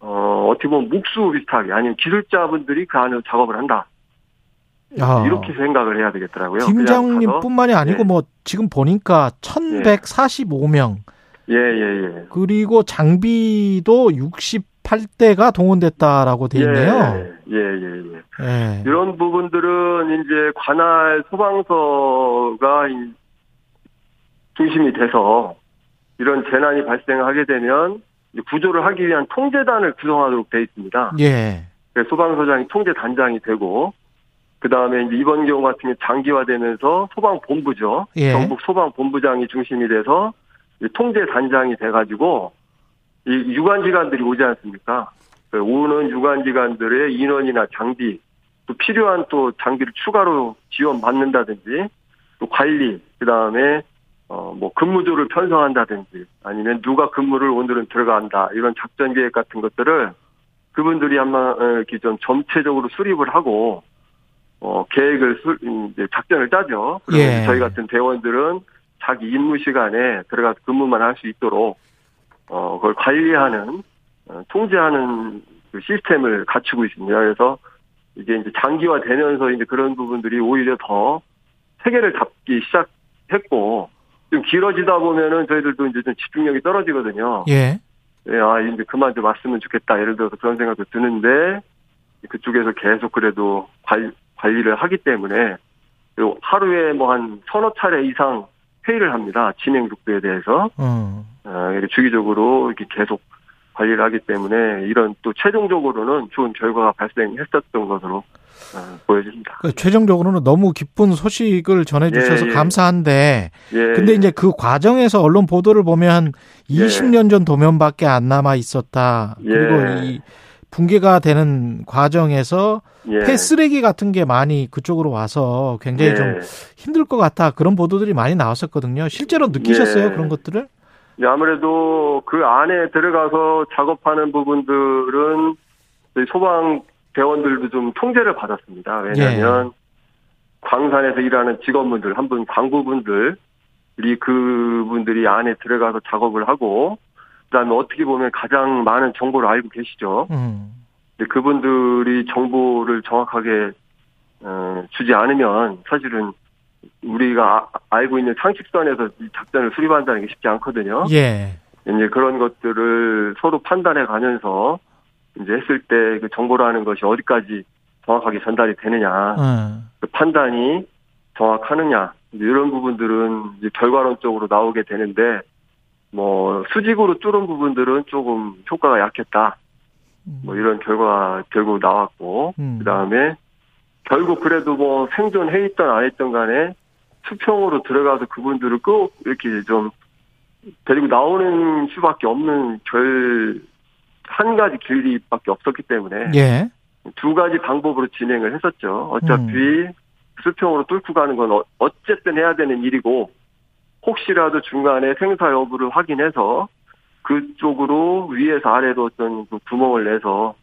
어 어떻게 보면 묵수 비슷하게 아니면 기술자분들이 그 안에서 작업을 한다. 야. 이렇게 생각을 해야 되겠더라고요. 팀장님뿐만이 아니고 네. 뭐 지금 보니까 1145명. 예, 예, 예. 그리고 장비도 68대가 동원됐다라고 돼 있네요. 예, 예, 예. 예. 이런 부분들은 이제 관할 소방서가 중심이 돼서 이런 재난이 발생하게 되면 구조를 하기 위한 통제단을 구성하도록 돼 있습니다. 예. 소방서장이 통제단장이 되고 그 다음에 이번 경우 같은 경우 장기화되면서 소방본부죠. 예. 전국 소방본부장이 중심이 돼서 통제단장이 돼가지고 이 유관기관들이 오지 않습니까? 그 오는 유관기관들의 인원이나 장비, 또 필요한 또 장비를 추가로 지원받는다든지, 또 관리, 그 다음에 어 뭐 근무조를 편성한다든지, 아니면 누가 근무를 오늘은 들어간다 이런 작전 계획 같은 것들을 그분들이 아마 어, 이렇게 좀 전체적으로 수립을 하고 어 계획을 수, 이제 작전을 짜죠. 그러면 예. 저희 같은 대원들은 자기 임무 시간에 들어가서 근무만 할 수 있도록 어 그걸 관리하는 어, 통제하는 그 시스템을 갖추고 있습니다. 그래서 이게 이제 장기화 되면서 이제 그런 부분들이 오히려 더 세계를 잡기 시작했고 좀 길어지다 보면은 저희들도 이제 좀 집중력이 떨어지거든요. 예. 예, 아, 이제 그만 좀 왔으면 좋겠다. 예를 들어서 그런 생각도 드는데 그쪽에서 계속 그래도 관리, 관리를 하기 때문에 하루에 뭐 한 서너 차례 이상 회의를 합니다. 진행 속도에 대해서. 음. 어, 주기적으로 이렇게 계속 관리를 하기 때문에 이런 또 최종적으로는 좋은 결과가 발생했었던 것으로 어, 보여집니다. 그 최종적으로는 너무 기쁜 소식을 전해주셔서 예, 예. 감사한데, 예, 근데 이제 그 과정에서 언론 보도를 보면 20년 예. 전 도면밖에 안 남아 있었다. 그리고 예. 이 붕괴가 되는 과정에서 예. 폐쓰레기 같은 게 많이 그쪽으로 와서 굉장히 예. 좀 힘들 것 같아 그런 보도들이 많이 나왔었거든요. 실제로 느끼셨어요 예. 그런 것들을? 네, 아무래도 그 안에 들어가서 작업하는 부분들은 소방 대원들도 좀 통제를 받았습니다. 왜냐하면 예. 광산에서 일하는 직원분들, 한 분 광부분들이 그분들이 안에 들어가서 작업을 하고 그다음에 어떻게 보면 가장 많은 정보를 알고 계시죠. 음. 근데 그분들이 정보를 정확하게 어, 주지 않으면 사실은 우리가 아, 알고 있는 상식선에서 이 작전을 수립한다는 게 쉽지 않거든요. 예. 이제 그런 것들을 서로 판단해 가면서 이제 했을 때 그 정보라는 것이 어디까지 정확하게 전달이 되느냐, 음. 그 판단이 정확하느냐 이런 부분들은 이제 결과론적으로 나오게 되는데 뭐 수직으로 뚫은 부분들은 조금 효과가 약했다. 뭐 이런 결과 결국 나왔고 음. 그다음에 결국 그래도 뭐 생존해 있던 안 했던 간에 수평으로 들어가서 그분들을 꼭 이렇게 좀 데리고 나오는 수밖에 없는 결 한 가지 길이밖에 없었기 때문에 예. 두 가지 방법으로 진행을 했었죠. 어차피 음. 수평으로 뚫고 가는 건 어, 어쨌든 해야 되는 일이고 혹시라도 중간에 생사 여부를 확인해서 그쪽으로 위에서 아래로 어떤 그 구멍을 내서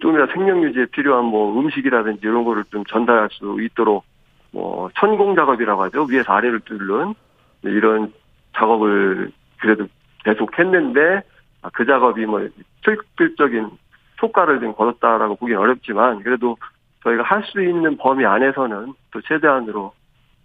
좀이라 생명 유지에 필요한 뭐 음식이라든지 이런 거를 좀 전달할 수 있도록 뭐 천공 작업이라고 하죠. 위에서 아래를 뚫는 이런 작업을 그래도 계속 했는데 아, 그 작업이 뭐 실질적인 효과를 좀 거뒀다라고 보기는 어렵지만 그래도 저희가 할 수 있는 범위 안에서는 또 최대한으로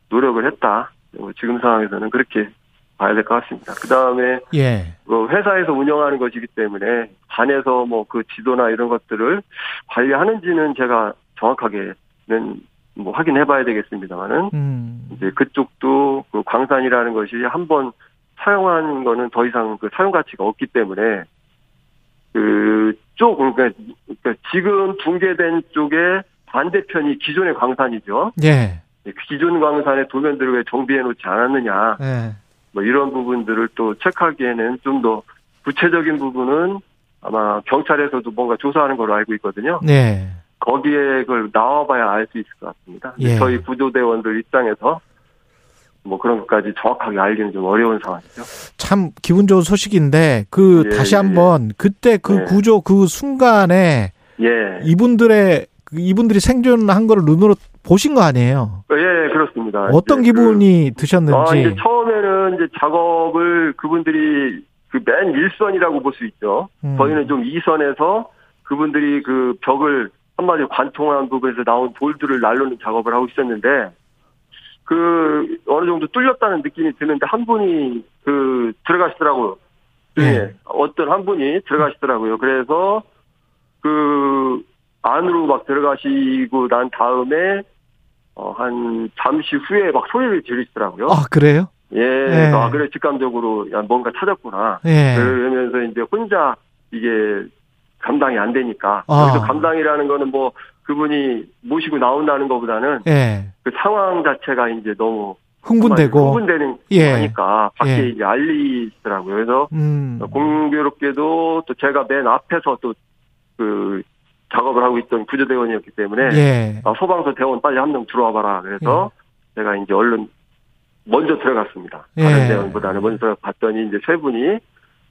노력을 했다. 뭐 지금 상황에서는 그렇게 봐야 될 것 같습니다. 그 다음에 예. 뭐 회사에서 운영하는 것이기 때문에 반에서 뭐 그 지도나 이런 것들을 관리하는지는 제가 정확하게는 뭐 확인해봐야 되겠습니다만은 음. 이제 그쪽도 그 광산이라는 것이 한번 사용한 거는 더 이상 그 사용 가치가 없기 때문에 그쪽 그러니까, 그러니까 지금 붕괴된 쪽에 반대편이 기존의 광산이죠. 예. 기존 광산의 도면들을 왜 정비해 놓지 않았느냐. 네. 뭐 이런 부분들을 또 체크하기에는 좀 더 구체적인 부분은 아마 경찰에서도 뭔가 조사하는 걸로 알고 있거든요. 네. 거기에 그걸 나와봐야 알 수 있을 것 같습니다. 예. 저희 구조대원들 입장에서 뭐 그런 것까지 정확하게 알기는 좀 어려운 상황이죠. 참 기분 좋은 소식인데 그 예, 다시 예, 한번 예. 그때 그 예. 구조 그 순간에 예. 이분들의 그 이분들이 생존한 거를 눈으로 보신 거 아니에요? 예, 그렇습니다. 어떤 기분이 그, 드셨는지. 아, 이제 처음에는 이제 작업을 그분들이 그맨 일선이라고 볼 수 있죠. 음. 저희는 좀 2선에서 그분들이 그 벽을 한마디로 관통한 부분에서 나온 돌들을 날르는 작업을 하고 있었는데 그 어느 정도 뚫렸다는 느낌이 드는데 한 분이 그 들어가시더라고요. 네. 네. 어떤 한 분이 들어가시더라고요. 그래서 그 안으로 막 들어가시고 난 다음에 어, 한 잠시 후에 막 소리를 지르시더라고요. 아, 그래요? 예. 네. 아, 그래, 직감적으로, 야, 뭔가 찾았구나. 예. 그러면서 이제 혼자 이게 감당이 안 되니까. 아. 감당이라는 거는 뭐 그분이 모시고 나온다는 것보다는 예. 그 상황 자체가 이제 너무 흥분되고 흥분되는 예. 거니까 밖에 예. 이제 알리시더라고요. 그래서 음. 공교롭게도 또 제가 맨 앞에서 또 그 작업을 하고 있던 구조대원이었기 때문에 예. 아, 소방서 대원 빨리 한 명 들어와 봐라. 그래서 예. 제가 이제 얼른 먼저 들어갔습니다. 다른 예. 대원보다는 먼저 봤더니 이제 세 분이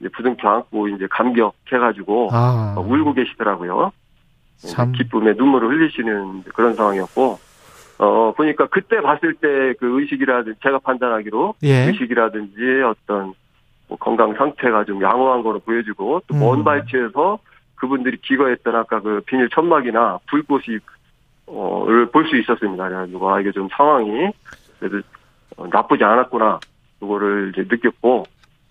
이제 부둥켜 안고 이제 감격해가지고 아. 울고 계시더라고요. 참. 기쁨에 눈물을 흘리시는 그런 상황이었고, 어, 보니까 그때 봤을 때 그 의식이라든지, 제가 판단하기로, 예. 의식이라든지 어떤 뭐 건강 상태가 좀 양호한 거로 보여지고, 또먼 음. 발치에서 그분들이 기거했던 아까 그 비닐 천막이나 불꽃이, 어, 를 볼 수 있었습니다. 그래가지고, 아, 이게 좀 상황이 그래도 어, 나쁘지 않았구나. 그거를 이제 느꼈고,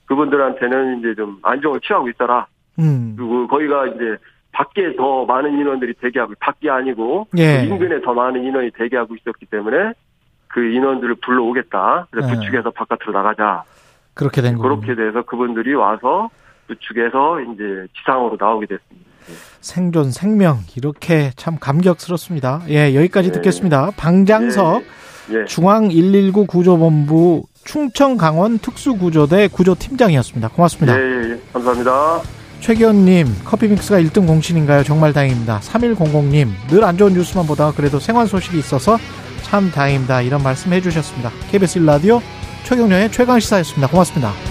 그분들한테는 이제 좀 안정을 취하고 있더라. 음. 그리고 거기가 이제 밖에 더 많은 인원들이 대기하고 밖이 아니고 예. 그 인근에 더 많은 인원이 대기하고 있었기 때문에 그 인원들을 불러오겠다. 그래서 예. 부축해서 바깥으로 나가자. 그렇게 된 거군요. 그렇게 돼서 그분들이 와서 부축해서 이제 지상으로 나오게 됐습니다. 예. 생존 생명 이렇게 참 감격스럽습니다. 예, 여기까지 예. 듣겠습니다. 방장석 예. 예. 중앙 119 구조본부 충청 강원 특수구조대 구조팀장이었습니다. 고맙습니다. 예, 예, 감사합니다. 최기현님, 커피 믹스가 1등 공신인가요? 정말 다행입니다. 3100님, 늘 안 좋은 뉴스만 보다가 그래도 생활 소식이 있어서 참 다행입니다. 이런 말씀 해주셨습니다. KBS 1라디오 최경련의 최강시사였습니다. 고맙습니다.